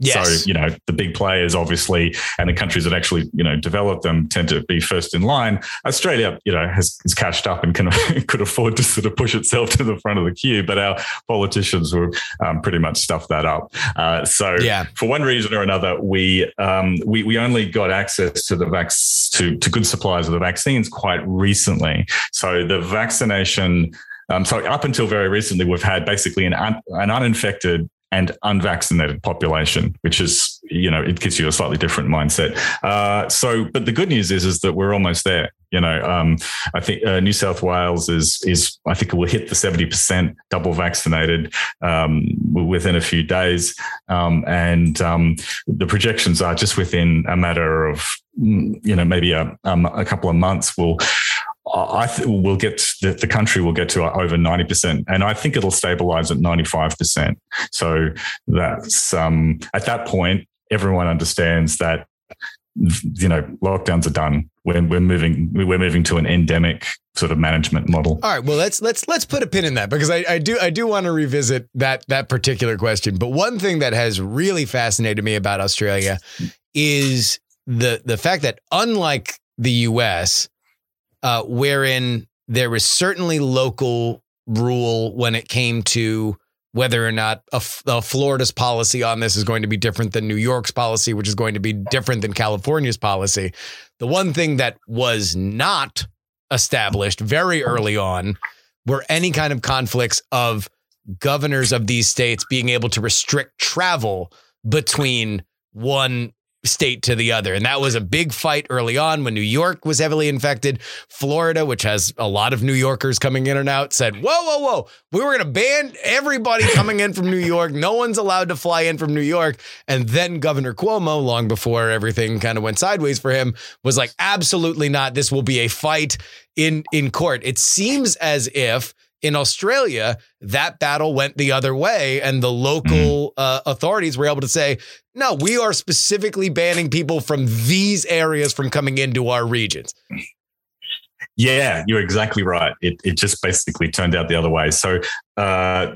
Yes. So, you know, the big players obviously and the countries that actually, you know, develop them tend to be first in line. Australia, you know, has, has cashed up and can could afford to sort of push itself to the front of the queue, but our politicians will um, pretty much stuff that up. Uh, so Yeah. for one reason or another, we um, we we only got access to the vac- to to good supplies of the vaccines quite recently. So the vaccination. Um, so up until very recently, we've had basically an un, an uninfected and unvaccinated population, which is you know it gives you a slightly different mindset. Uh, so, but the good news is is that we're almost there. You know, um, I think uh, New South Wales is is I think it will hit the seventy percent double vaccinated um, within a few days, um, and um, the projections are just within a matter of mm, you know maybe a, um, a couple of months will. I th- we'll get the, the country will get to over 90%. And I think it'll stabilize at 95%. So that's um, at that point, everyone understands that, you know, lockdowns are done. We're, we're moving, we're moving to an endemic sort of management model. All right. Well, let's let's let's put a pin in that because I, I do I do want to revisit that that particular question. But one thing that has really fascinated me about Australia is the the fact that unlike the U.S., uh, wherein there was certainly local rule when it came to whether or not a, a Florida's policy on this is going to be different than New York's policy, which is going to be different than California's policy. The one thing that was not established very early on were any kind of conflicts of governors of these states being able to restrict travel between one state to the other. And that was a big fight early on when New York was heavily infected. Florida, which has a lot of New Yorkers coming in and out, said, Whoa, whoa, whoa, we were going to ban everybody coming in from New York. No one's allowed to fly in from New York. And then Governor Cuomo, long before everything kind of went sideways for him, was like, Absolutely not. This will be a fight in, in court. It seems as if in Australia, that battle went the other way, and the local uh, authorities were able to say, no, we are specifically banning people from these areas from coming into our regions. Yeah, you're exactly right. It, it just basically turned out the other way. So uh,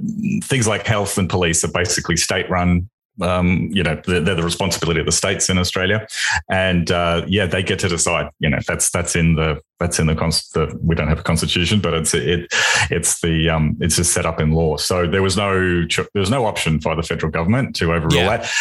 things like health and police are basically state run. Um, you know, they're, they're, the responsibility of the states in Australia, and uh, yeah, they get to decide. You know, that's that's in the that's in the, cons- the we don't have a constitution, but it's it it's the um, it's just set up in law. So there was no there was no option for the federal government to overrule Yeah. that.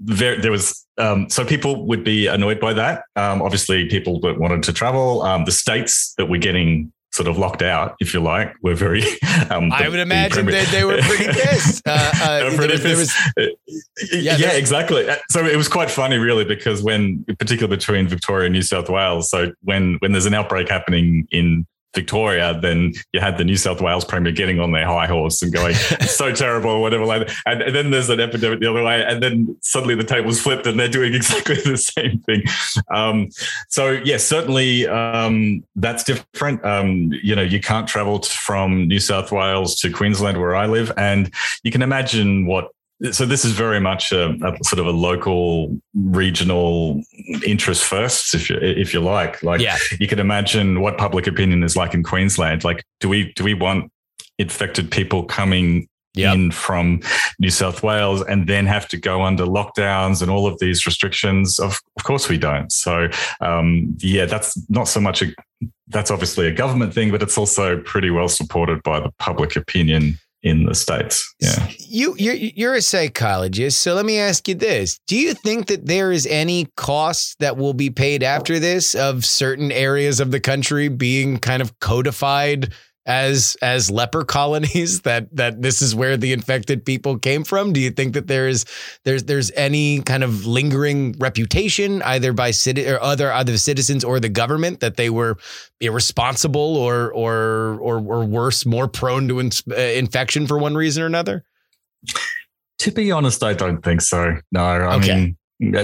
Ve- there was um, so people would be annoyed by that. Um, obviously, people that wanted to travel, um, the states that were getting sort of locked out, if you like, were very. Um, I the- would imagine premier- that they were pretty pissed. Uh, uh, were there pretty was- there was- pissed. Yeah, yeah, exactly. So it was quite funny, really, because when, particularly between Victoria and New South Wales, so when when there's an outbreak happening in Victoria, then you had the New South Wales Premier getting on their high horse and going, so terrible, or whatever like that. And, and then there's an epidemic the other way, and then suddenly the tables flipped and they're doing exactly the same thing. Um, so yes, certainly um, that's different. Um, you know, you can't travel from New South Wales to Queensland, where I live, and you can imagine what. So this is very much a, a sort of a local, regional interest first, if you if you like. Like Yeah. you can imagine what public opinion is like in Queensland. Like, do we do we want infected people coming Yep. in from New South Wales and then have to go under lockdowns and all of these restrictions? Of, of course we don't. So um, yeah, that's not so much a that's obviously a government thing, but it's also pretty well supported by the public opinion in the states. Yeah. You you're you're a psychologist, so let me ask you this: Do you think that there is any cost that will be paid after this of certain areas of the country being kind of codified as as leper colonies? That that this is where the infected people came from? Do you think that there is there's there's any kind of lingering reputation either by citi- or other other citizens or the government that they were irresponsible or or or, or worse, more prone to ins- uh, infection for one reason or another? To be honest, I don't think so. No, I Okay. mean,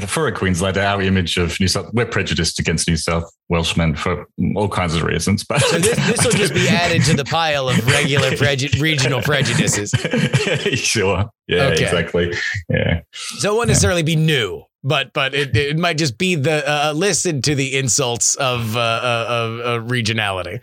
for a Queenslander, our image of New South, we're prejudiced against New South Welshmen for all kinds of reasons. But So this, this will just be added to the pile of regular preju- regional prejudices. sure. Yeah, Okay. exactly. Yeah. So it won't necessarily be new, but but it, it might just be the uh, listen to the insults of uh, uh, of uh, regionality.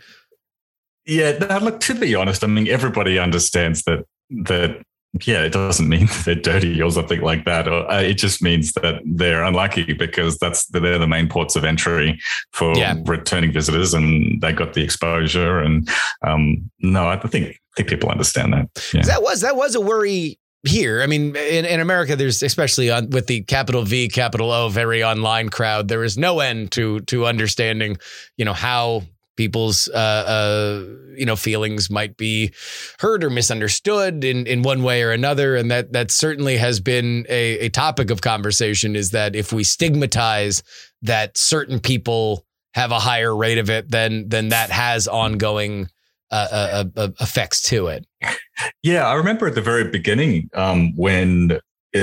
Yeah. No, look, to be honest, I mean, everybody understands that that yeah, it doesn't mean they're dirty or something like that. Or, uh, it just means that they're unlucky because that's they're the main ports of entry for Yeah. returning visitors, and they got the exposure. And um, no, I think I think people understand that. Yeah. That was that was a worry here. I mean, in, in America, there's especially on with the capital V, capital O, very online crowd. There is no end to to understanding, you know, how people's uh, uh, you know feelings might be heard or misunderstood in in one way or another, and that that certainly has been a, a topic of conversation. Is that if we stigmatize that certain people have a higher rate of it, then then that has ongoing uh, uh, uh, effects to it. Yeah, I remember at the very beginning um, when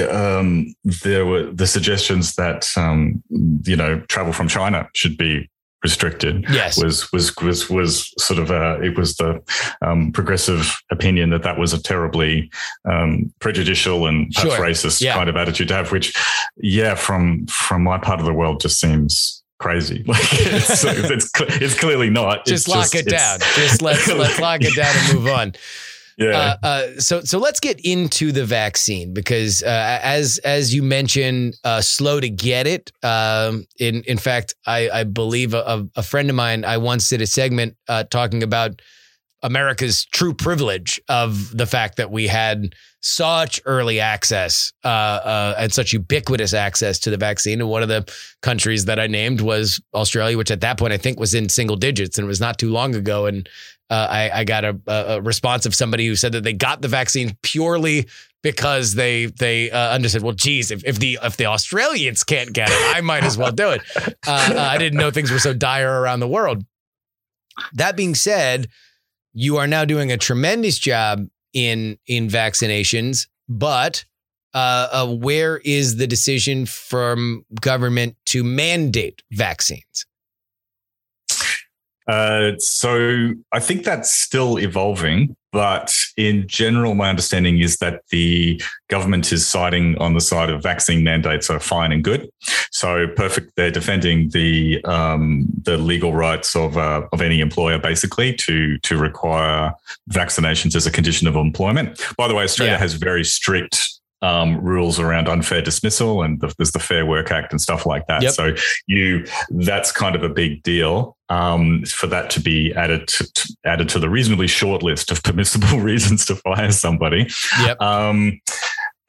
um, there were the suggestions that um, you know travel from China should be restricted. Yes. was was was was sort of a it was the um, progressive opinion that that was a terribly um, prejudicial and perhaps Sure. racist Yeah. kind of attitude to have. Which, yeah, from from my part of the world, just seems crazy. Like it's it's, cl- it's clearly not. just It's lock it down. Just let's let's lock it down and move on. Yeah. Uh, uh, so so let's get into the vaccine because uh, as as you mentioned, uh, slow to get it. Um, in in fact, I, I believe a, a friend of mine I once did a segment uh, talking about America's true privilege of the fact that we had such early access uh, and such ubiquitous access to the vaccine. And one of the countries that I named was Australia, which at that point I think was in single digits, and it was not too long ago. And uh, I, I got a, a response of somebody who said that they got the vaccine purely because they they uh, understood. Well, geez, if, if the if the Australians can't get it, I might as well do it. Uh, uh, I didn't know things were so dire around the world. That being said, you are now doing a tremendous job in in vaccinations, but uh, uh, where is the decision from government to mandate vaccines? Uh, so I think that's still evolving, but in general, my understanding is that the government is siding on the side of vaccine mandates are fine and good. So perfect. They're defending the um, the legal rights of uh, of any employer basically to to require vaccinations as a condition of employment. By the way, Australia Yeah. has very strict. Um, rules around unfair dismissal and the, there's the Fair Work Act and stuff like that. Yep. So you that's kind of a big deal um, for that to be added to, to- added to the reasonably short list of permissible reasons to fire somebody. Yep. Um,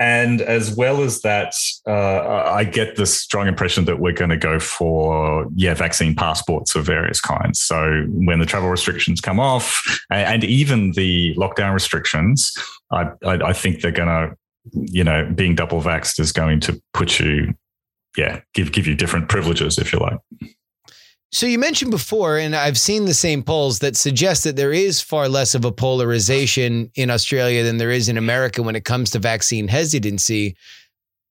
and as well as that, uh, I get the strong impression that we're going to go for yeah vaccine passports of various kinds. So when the travel restrictions come off, and even the lockdown restrictions, I, I, I think they're going to you know being double vaxxed is going to put you yeah give give you different privileges if you like. So you mentioned before, and I've seen the same polls that suggest that there is far less of a polarization in Australia than there is in America when it comes to vaccine hesitancy.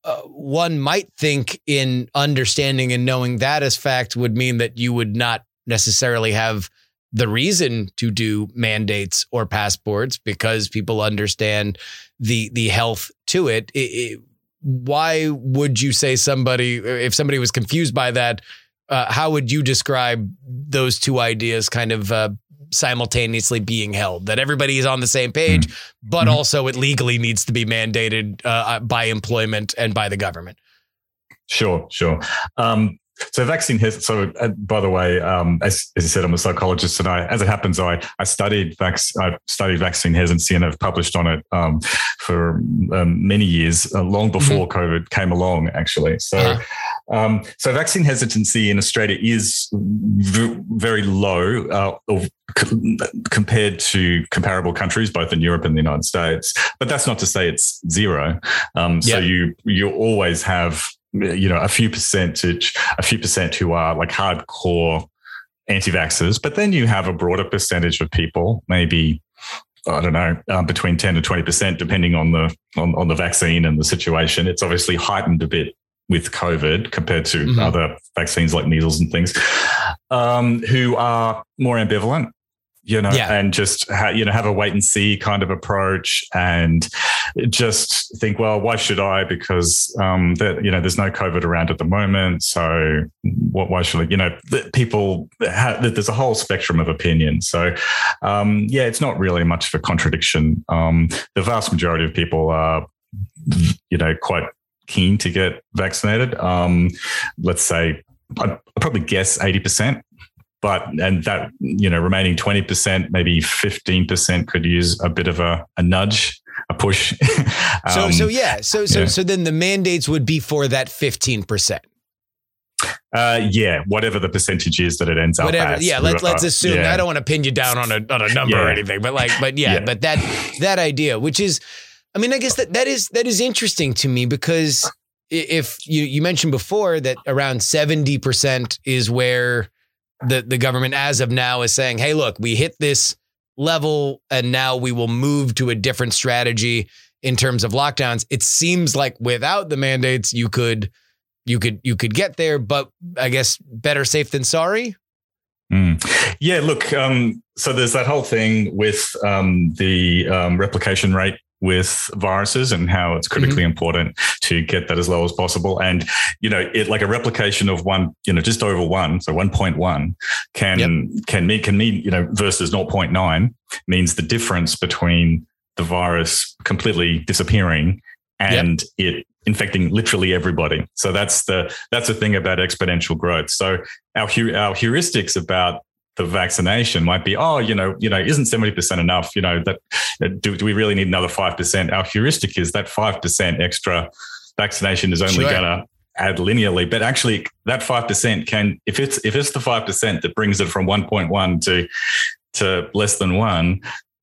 Uh, one might think, in understanding and knowing that as fact, would mean that you would not necessarily have the reason to do mandates or passports because people understand the the health to it. It- it- why would you say somebody, if somebody was confused by that, uh, how would you describe those two ideas kind of uh, simultaneously being held? That everybody is on the same page, but Mhm. also it legally needs to be mandated uh, by employment and by the government. Sure, sure. Um, so vaccine has. So uh, by the way, um, as, as you said, I'm a psychologist, and I, as it happens, I I studied vac- I studied vaccine hesitancy, and I've published on it um, for um, many years, uh, long before COVID came along, actually. So. Uh-huh. Um, so vaccine hesitancy in Australia is v- very low uh, c- compared to comparable countries, both in Europe and the United States. But that's not to say it's zero. Um, so you you always have you know a few percentage, a few percent who are like hardcore anti-vaxxers, but then you have a broader percentage of people, maybe. I don't know, um, between ten to twenty percent, depending on the on, on the vaccine and the situation. It's obviously heightened a bit with COVID compared to Mhm. other vaccines like measles and things, um, who are more ambivalent, you know, Yeah. and just ha- you know have a wait and see kind of approach, and just think, well, why should I? Because um, that you know, there's no COVID around at the moment, so what, why should I, you know, people, have, there's a whole spectrum of opinion. So, um, yeah, it's not really much of a contradiction. Um, the vast majority of people are, you know, quite keen to get vaccinated. Um, let's say, I'd probably guess 80% but and that you know remaining 20% maybe 15% could use a bit of a, a nudge a push um, so so yeah so so yeah. so then the mandates would be for that 15% uh, yeah, whatever the percentage is that it ends whatever, up as. Yeah, let's let's assume. Yeah. I don't want to pin you down on a on a number yeah. or anything, but like, but yeah, yeah, but that that idea, which is, I mean, I guess that that is that is interesting to me because if you you mentioned before that around seventy percent is where the the government as of now is saying, hey, look, we hit this level and now we will move to a different strategy in terms of lockdowns. It seems like without the mandates, you could you could you could get there, but I guess better safe than sorry. Mm. Yeah, look. Um, so there's that whole thing with um, the um, replication rate with viruses and how it's critically mm-hmm. important to get that as low as possible. And, you know, it like a replication of one, you know, just over one, so 1.1 can, yep. can mean, can mean, you know, versus 0.9 means the difference between the virus completely disappearing and yep. it infecting literally everybody. So that's the that's the thing about exponential growth. So our our heuristics about the vaccination might be, oh, you know, you know, isn't 70% enough? You know, that uh, do, do we really need another 5%? Our heuristic is that 5% extra vaccination is only sure. gonna add linearly, but actually that 5% can, if it's if it's the 5% that brings it from 1.1 to to less than one,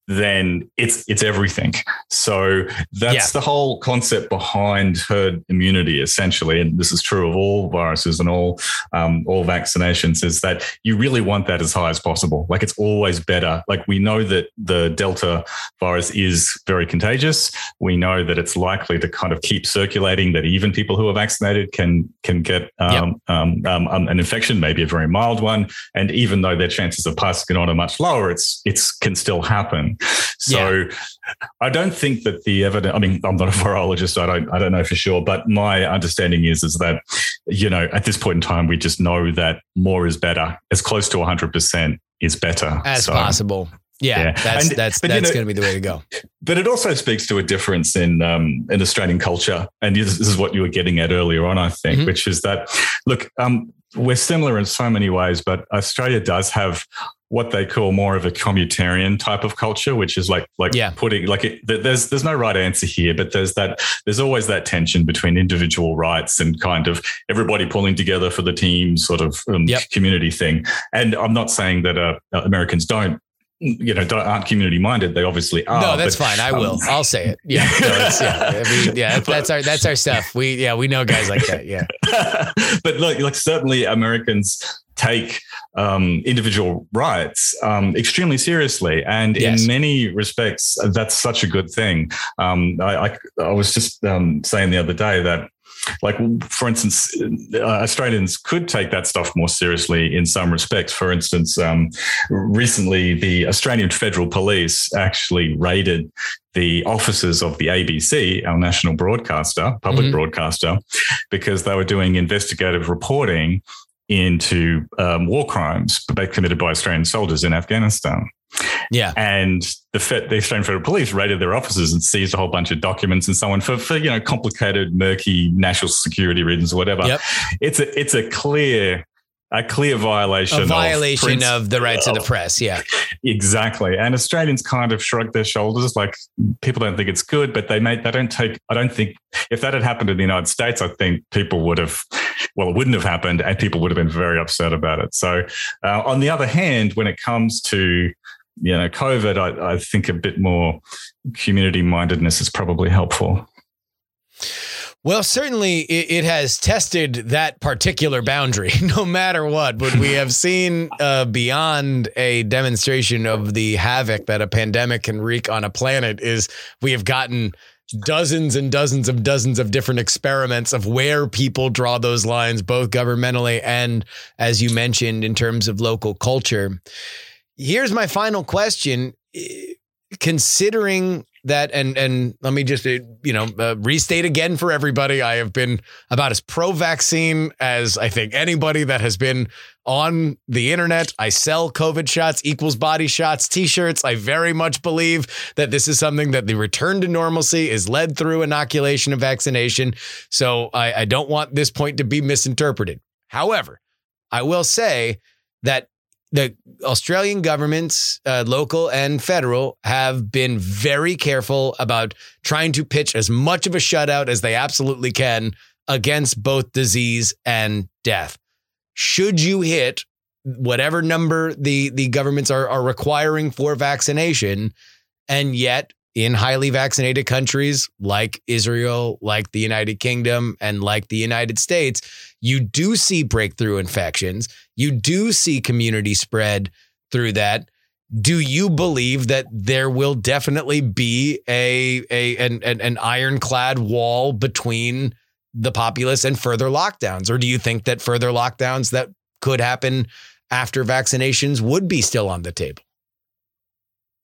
then it's it's everything. So that's yeah. the whole concept behind herd immunity, essentially, and this is true of all viruses and all um, all vaccinations. Is that you really want that as high as possible? Like it's always better. Like we know that the Delta virus is very contagious. We know that it's likely to kind of keep circulating. That even people who are vaccinated can can get um, yep. um, um, um an infection, maybe a very mild one, and even though their chances of passing on are much lower, it's it's can still happen. So yeah. I don't think that the evidence. I mean, I'm not a virologist, so I don't. I don't know for sure. But my understanding is is that you know at this point in time, we just know that more is better. As close to 100 percent is better as so, possible. Yeah, yeah. that's and, that's that's you know, going to be the way to go. But it also speaks to a difference in um, in Australian culture, and this is what you were getting at earlier on, I think, mm-hmm. which is that look, um, we're similar in so many ways, but Australia does have what they call more of a communitarian type of culture, which is like like yeah. putting like it, there's there's no right answer here, but there's that there's always that tension between individual rights and kind of everybody pulling together for the team sort of um, yep. community thing. And I'm not saying that uh, Americans don't you know aren't community minded. They obviously are no that's but, fine. I will. Um, i'll say it. Yeah. No, yeah. I mean, yeah that's our that's our stuff. We yeah we know guys like that. Yeah. But look like certainly americans take um, individual rights um, extremely seriously. And yes. in many respects, that's such a good thing. Um, I, I, I, was just um, saying the other day that like for instance uh, australians could take that stuff more seriously in some respects for instance um, recently the australian federal police actually raided the offices of the abc our national broadcaster public mm-hmm. broadcaster because they were doing investigative reporting into um, war crimes committed by Australian soldiers in Afghanistan. Yeah, and the, the Australian Federal Police raided their offices and seized a whole bunch of documents and so on for, for you know complicated, murky national security reasons or whatever. Yep. It's a it's a clear a clear violation. A violation of, of the rights of, the press. Yeah, exactly. And Australians kind of shrug their shoulders, like people don't think it's good, but they may they don't take. I don't think if that had happened in the United States, I think people would have. Well, it wouldn't have happened, and people would have been very upset about it. So, uh, on the other hand, when it comes to you know COVID, I, I think a bit more community mindedness is probably helpful. Well, certainly it, it, has tested that particular boundary, no matter what. But we have seen uh, beyond a demonstration of the havoc that a pandemic can wreak on a planet is we have gotten dozens and dozens of dozens of different experiments of where people draw those lines, both governmentally and, as you mentioned, in terms of local culture. Here's my final question. Considering that and and let me just you know uh, restate again for everybody I have been about as pro vaccine as I think anybody that has been on the internet. I sell COVID shots equals body shots t-shirts. I very much believe that this is something that the return to normalcy is led through inoculation and vaccination. So I, I don't want this point to be misinterpreted. However, I will say that the Australian governments, uh, local and federal, have been very careful about trying to pitch as much of a shutout as they absolutely can against both disease and death. Should you hit whatever number the the governments are are requiring for vaccination, and yet in highly vaccinated countries like Israel, like the United Kingdom, and like the United States, you do see breakthrough infections. You do see community spread through that. Do you believe that there will definitely be a, a an, an, an ironclad wall between the populace and further lockdowns? Or do you think that further lockdowns that could happen after vaccinations would be still on the table?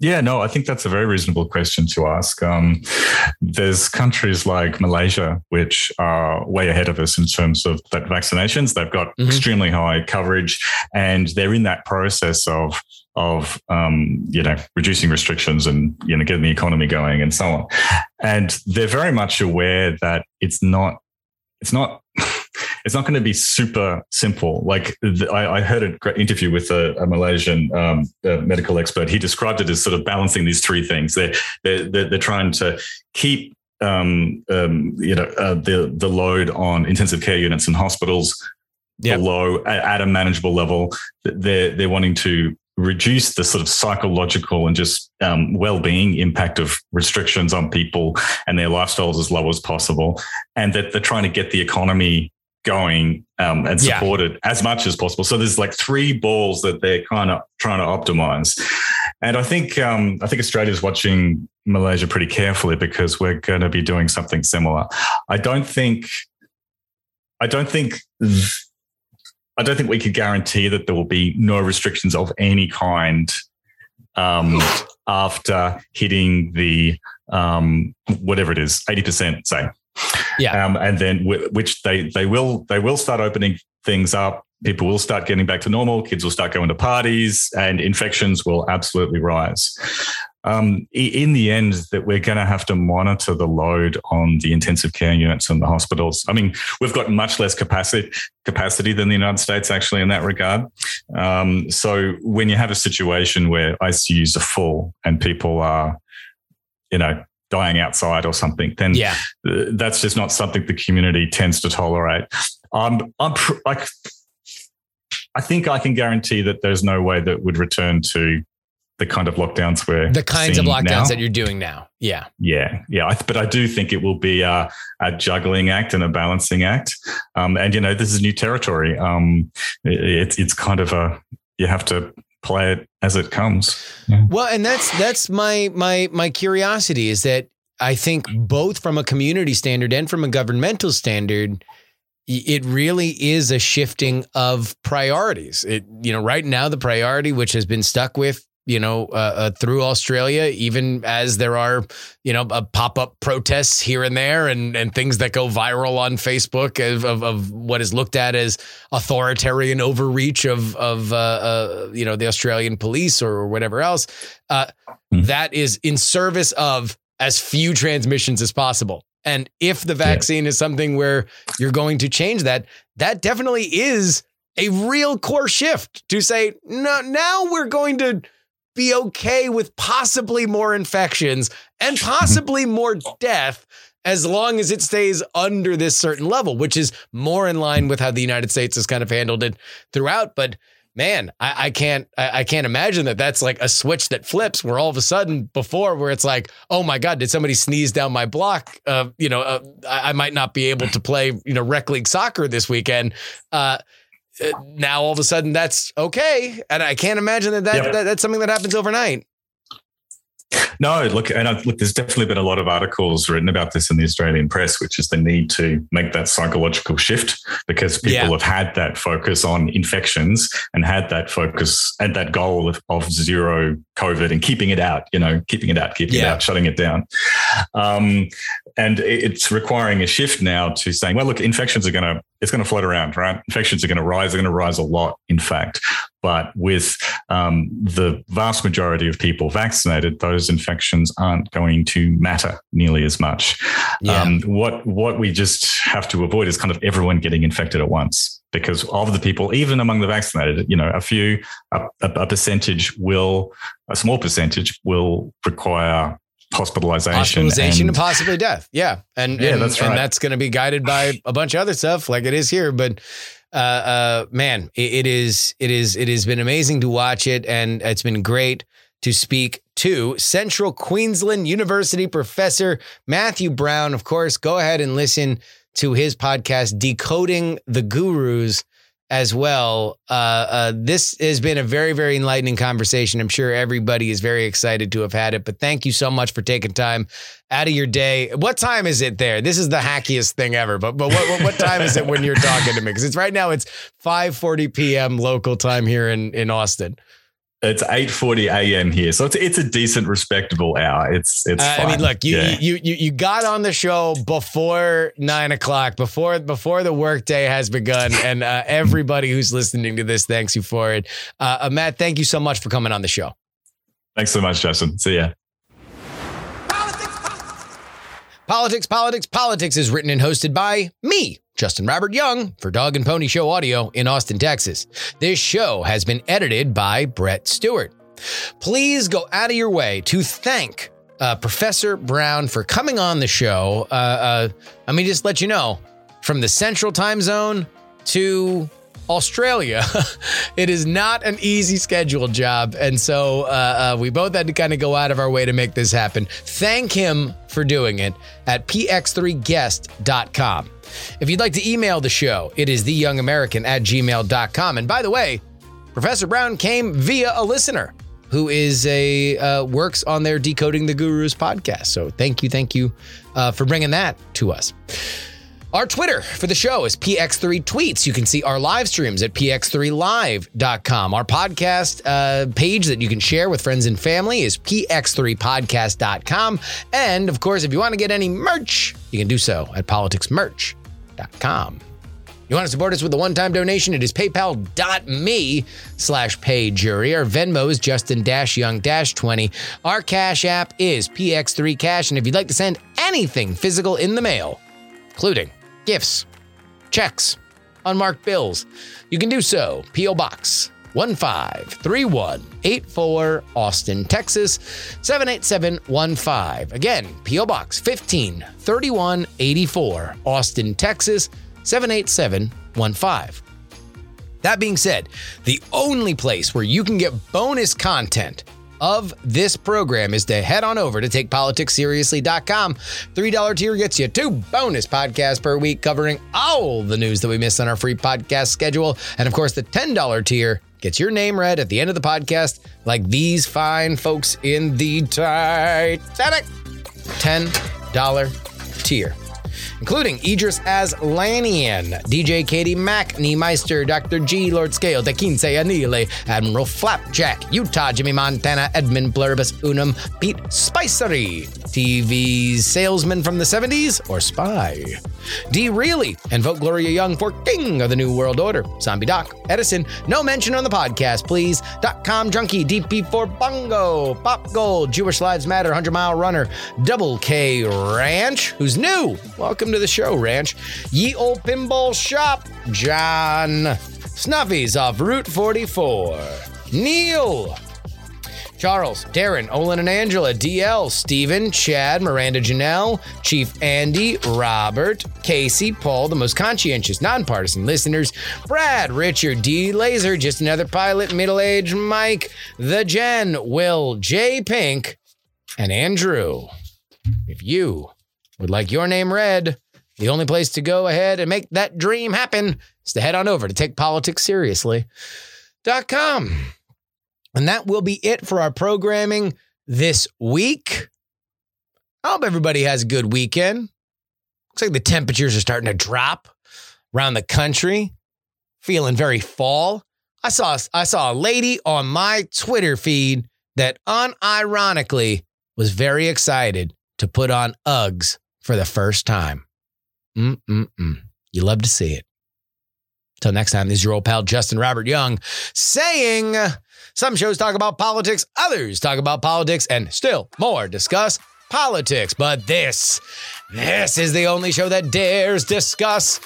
Yeah, no, I think that's a very reasonable question to ask. Um, there's countries like Malaysia, which are way ahead of us in terms of that vaccinations. They've got mm-hmm. extremely high coverage, and they're in that process of of um, you know reducing restrictions and you know getting the economy going and so on. And they're very much aware that it's not it's not it's not going to be super simple. Like the, I, I, heard a great interview with a, a Malaysian um, a medical expert. He described it as sort of balancing these three things. They're they're, they're, trying to keep um, um, you know uh, the the load on intensive care units and hospitals yep. below at, at a manageable level. They're they're wanting to reduce the sort of psychological and just um, well-being impact of restrictions on people and their lifestyles as low as possible and that they're trying to get the economy going um, and supported yeah. as much as possible. So there's like three balls that they're kind of trying to optimize. And I think um, I think Australia's watching Malaysia pretty carefully because we're going to be doing something similar. I don't think I don't think I don't think we could guarantee that there will be no restrictions of any kind um, after hitting the um, whatever it is, eighty percent, say. Yeah. Um, and then w- which they they will they will start opening things up. People will start getting back to normal. Kids will start going to parties, and infections will absolutely rise. Um, in the end, that we're going to have to monitor the load on the intensive care units and the hospitals. I mean, we've got much less capacity capacity than the United States actually in that regard. Um, so when you have a situation where ICUs are full and people are, you know, dying outside or something, then yeah. that's just not something the community tends to tolerate. Um, I'm pr- like, I think I can guarantee that there's no way that would return to the kind of lockdowns where the kinds of lockdowns now. that you're doing now. Yeah, yeah, yeah. I, but I do think it will be a, a juggling act and a balancing act. Um, and you know, this is new territory. Um, it, it's it's kind of a you have to play it as it comes. Yeah. Well, and that's that's my my my curiosity is that I think both from a community standard and from a governmental standard, it really is a shifting of priorities. It you know right now the priority which has been stuck with you know, uh, uh, through Australia, even as there are, you know, uh, pop up protests here and there and, and things that go viral on Facebook of, of, of what is looked at as authoritarian overreach of, of uh, uh, you know, the Australian police or whatever else. Mm-hmm. That is in service of as few transmissions as possible. And if the vaccine yeah. is something where you're going to change that, that definitely is a real core shift to say, no, now we're going to be okay with possibly more infections and possibly more death as long as it stays under this certain level, which is more in line with how the United States has kind of handled it throughout. But man, I, I can't I, I, can't imagine that that's like a switch that flips where all of a sudden before where it's like, oh my God, did somebody sneeze down my block? Uh, you know, uh, I, I, might not be able to play you know rec league soccer this weekend. Uh, uh, now all of a sudden that's okay. And I can't imagine that, that, yep. that that's something that happens overnight. No, look, and I, look, there's definitely been a lot of articles written about this in the Australian press, which is the need to make that psychological shift because people Yeah. have had that focus on infections and had that focus and that goal of, of zero COVID and keeping it out, you know, keeping it out, keeping it out, shutting it down. Um, and it's requiring a shift now to saying, well, look, infections are going to, it's going to float around, right? Infections are going to rise, they're going to rise a lot, in fact. But with um, the vast majority of people vaccinated, those infections aren't going to matter nearly as much. Yeah. Um, what what we just have to avoid is kind of everyone getting infected at once, because of the people, even among the vaccinated, you know, a few, a, a, a percentage will, a small percentage will require hospitalization. Hospitalization and, and- possibly death. Yeah. And, Yeah, and, that's and right. that's going to be guided by a bunch of other stuff like it is here. But, uh, uh, man, it, it is, it is, it has been amazing to watch it. And it's been great to speak to Central Queensland University professor Matthew Browne. Of course, go ahead and listen to his podcast, Decoding the Gurus, as well. Uh, uh, this has been a very, very enlightening conversation. I'm sure everybody is very excited to have had it. But thank you so much for taking time out of your day. What time is it there? This is the hackiest thing ever. But but what what, what time is it when you're talking to me? Because it's right now. It's 5:40 p.m. local time here in in Austin. It's eight forty a.m. here, so it's it's a decent, respectable hour. It's it's. Uh, I mean, look, you, Yeah. you you you got on the show before nine o'clock, before before the workday has begun, and uh, everybody who's listening to this thanks you for it. Uh, uh, Matt, thank you so much for coming on the show. Thanks so much, Justin. See ya. Politics, politics. Politics, Politics, Politics is written and hosted by me, Justin Robert Young, for Dog and Pony Show Audio in Austin, Texas. This show has been edited by Brett Stewart. Please go out of your way to thank uh, Professor Browne for coming on the show. Uh, uh, let me just let you know from the central time zone to Australia, it is not an easy schedule job. And so uh, uh, we both had to kind of go out of our way to make this happen. Thank him for doing it at px3guest.com. If you'd like to email the show, it is theyoungamerican at gmail.com. And by the way, Professor Browne came via a listener who is a uh, works on their Decoding the Gurus podcast. So thank you, thank you uh, for bringing that to us. Our Twitter for the show is PX3 Tweets. You can see our live streams at px3live.com. Our podcast uh, page that you can share with friends and family is px3podcast.com. And of course, if you want to get any merch, you can do so at politicsmerch.com. You want to support us with a one-time donation? It is paypal.me slash payjury. Our Venmo is Justin-Young-20. Our Cash App is PX3Cash. And if you'd like to send anything physical in the mail, including gifts, checks, unmarked bills, you can do so. P.O. Box 153184, Austin, Texas 78715. Again, P.O. Box 153184, Austin, Texas 78715. That being said, the only place where you can get bonus content of this program is to head on over to takepoliticsseriously.com. $3 tier gets you two bonus podcasts per week covering all the news that we miss on our free podcast schedule. And of course, the $10 tier gets your name read at the end of the podcast, like these fine folks in the Titanic. $10 tier including Idris Aslanian, DJ Katie Mack, Niemeister, Dr. G, Lord Scale, De Quince Anile, Admiral Flapjack, Utah, Jimmy Montana, Edmund Blurbus Unum, Pete Spicery, TV salesman from the 70s, or spy. D. Reilly, and vote Gloria Young for King of the New World Order. Zombie Doc, Edison, no mention on the podcast, please. Dot com Junkie, DP4 Bongo, Pop Gold, Jewish Lives Matter, 100 Mile Runner, Double K Ranch, who's new. Welcome to the show, Ranch. Ye Old Pinball Shop, John. Snuffies off Route 44. Neil. Charles, Darren, Olin and Angela, DL, Steven, Chad, Miranda Janelle, Chief Andy, Robert, Casey, Paul, the most conscientious, nonpartisan listeners, Brad, Richard, D. Laser, just another pilot, middle aged Mike, The Jen, Will, J. Pink, and Andrew. If you would like your name read, the only place to go ahead and make that dream happen is to head on over to takepoliticsseriously.com. And that will be it for our programming this week. I hope everybody has a good weekend. Looks like the temperatures are starting to drop around the country. Feeling very fall. I saw I saw a lady on my Twitter feed that unironically was very excited to put on Uggs for the first time. Mm-mm-mm. You love to see it. Till next time, this is your old pal Justin Robert Young saying some shows talk about politics, others talk about politics, and still more discuss politics. But this, this is the only show that dares discuss.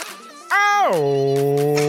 Oh,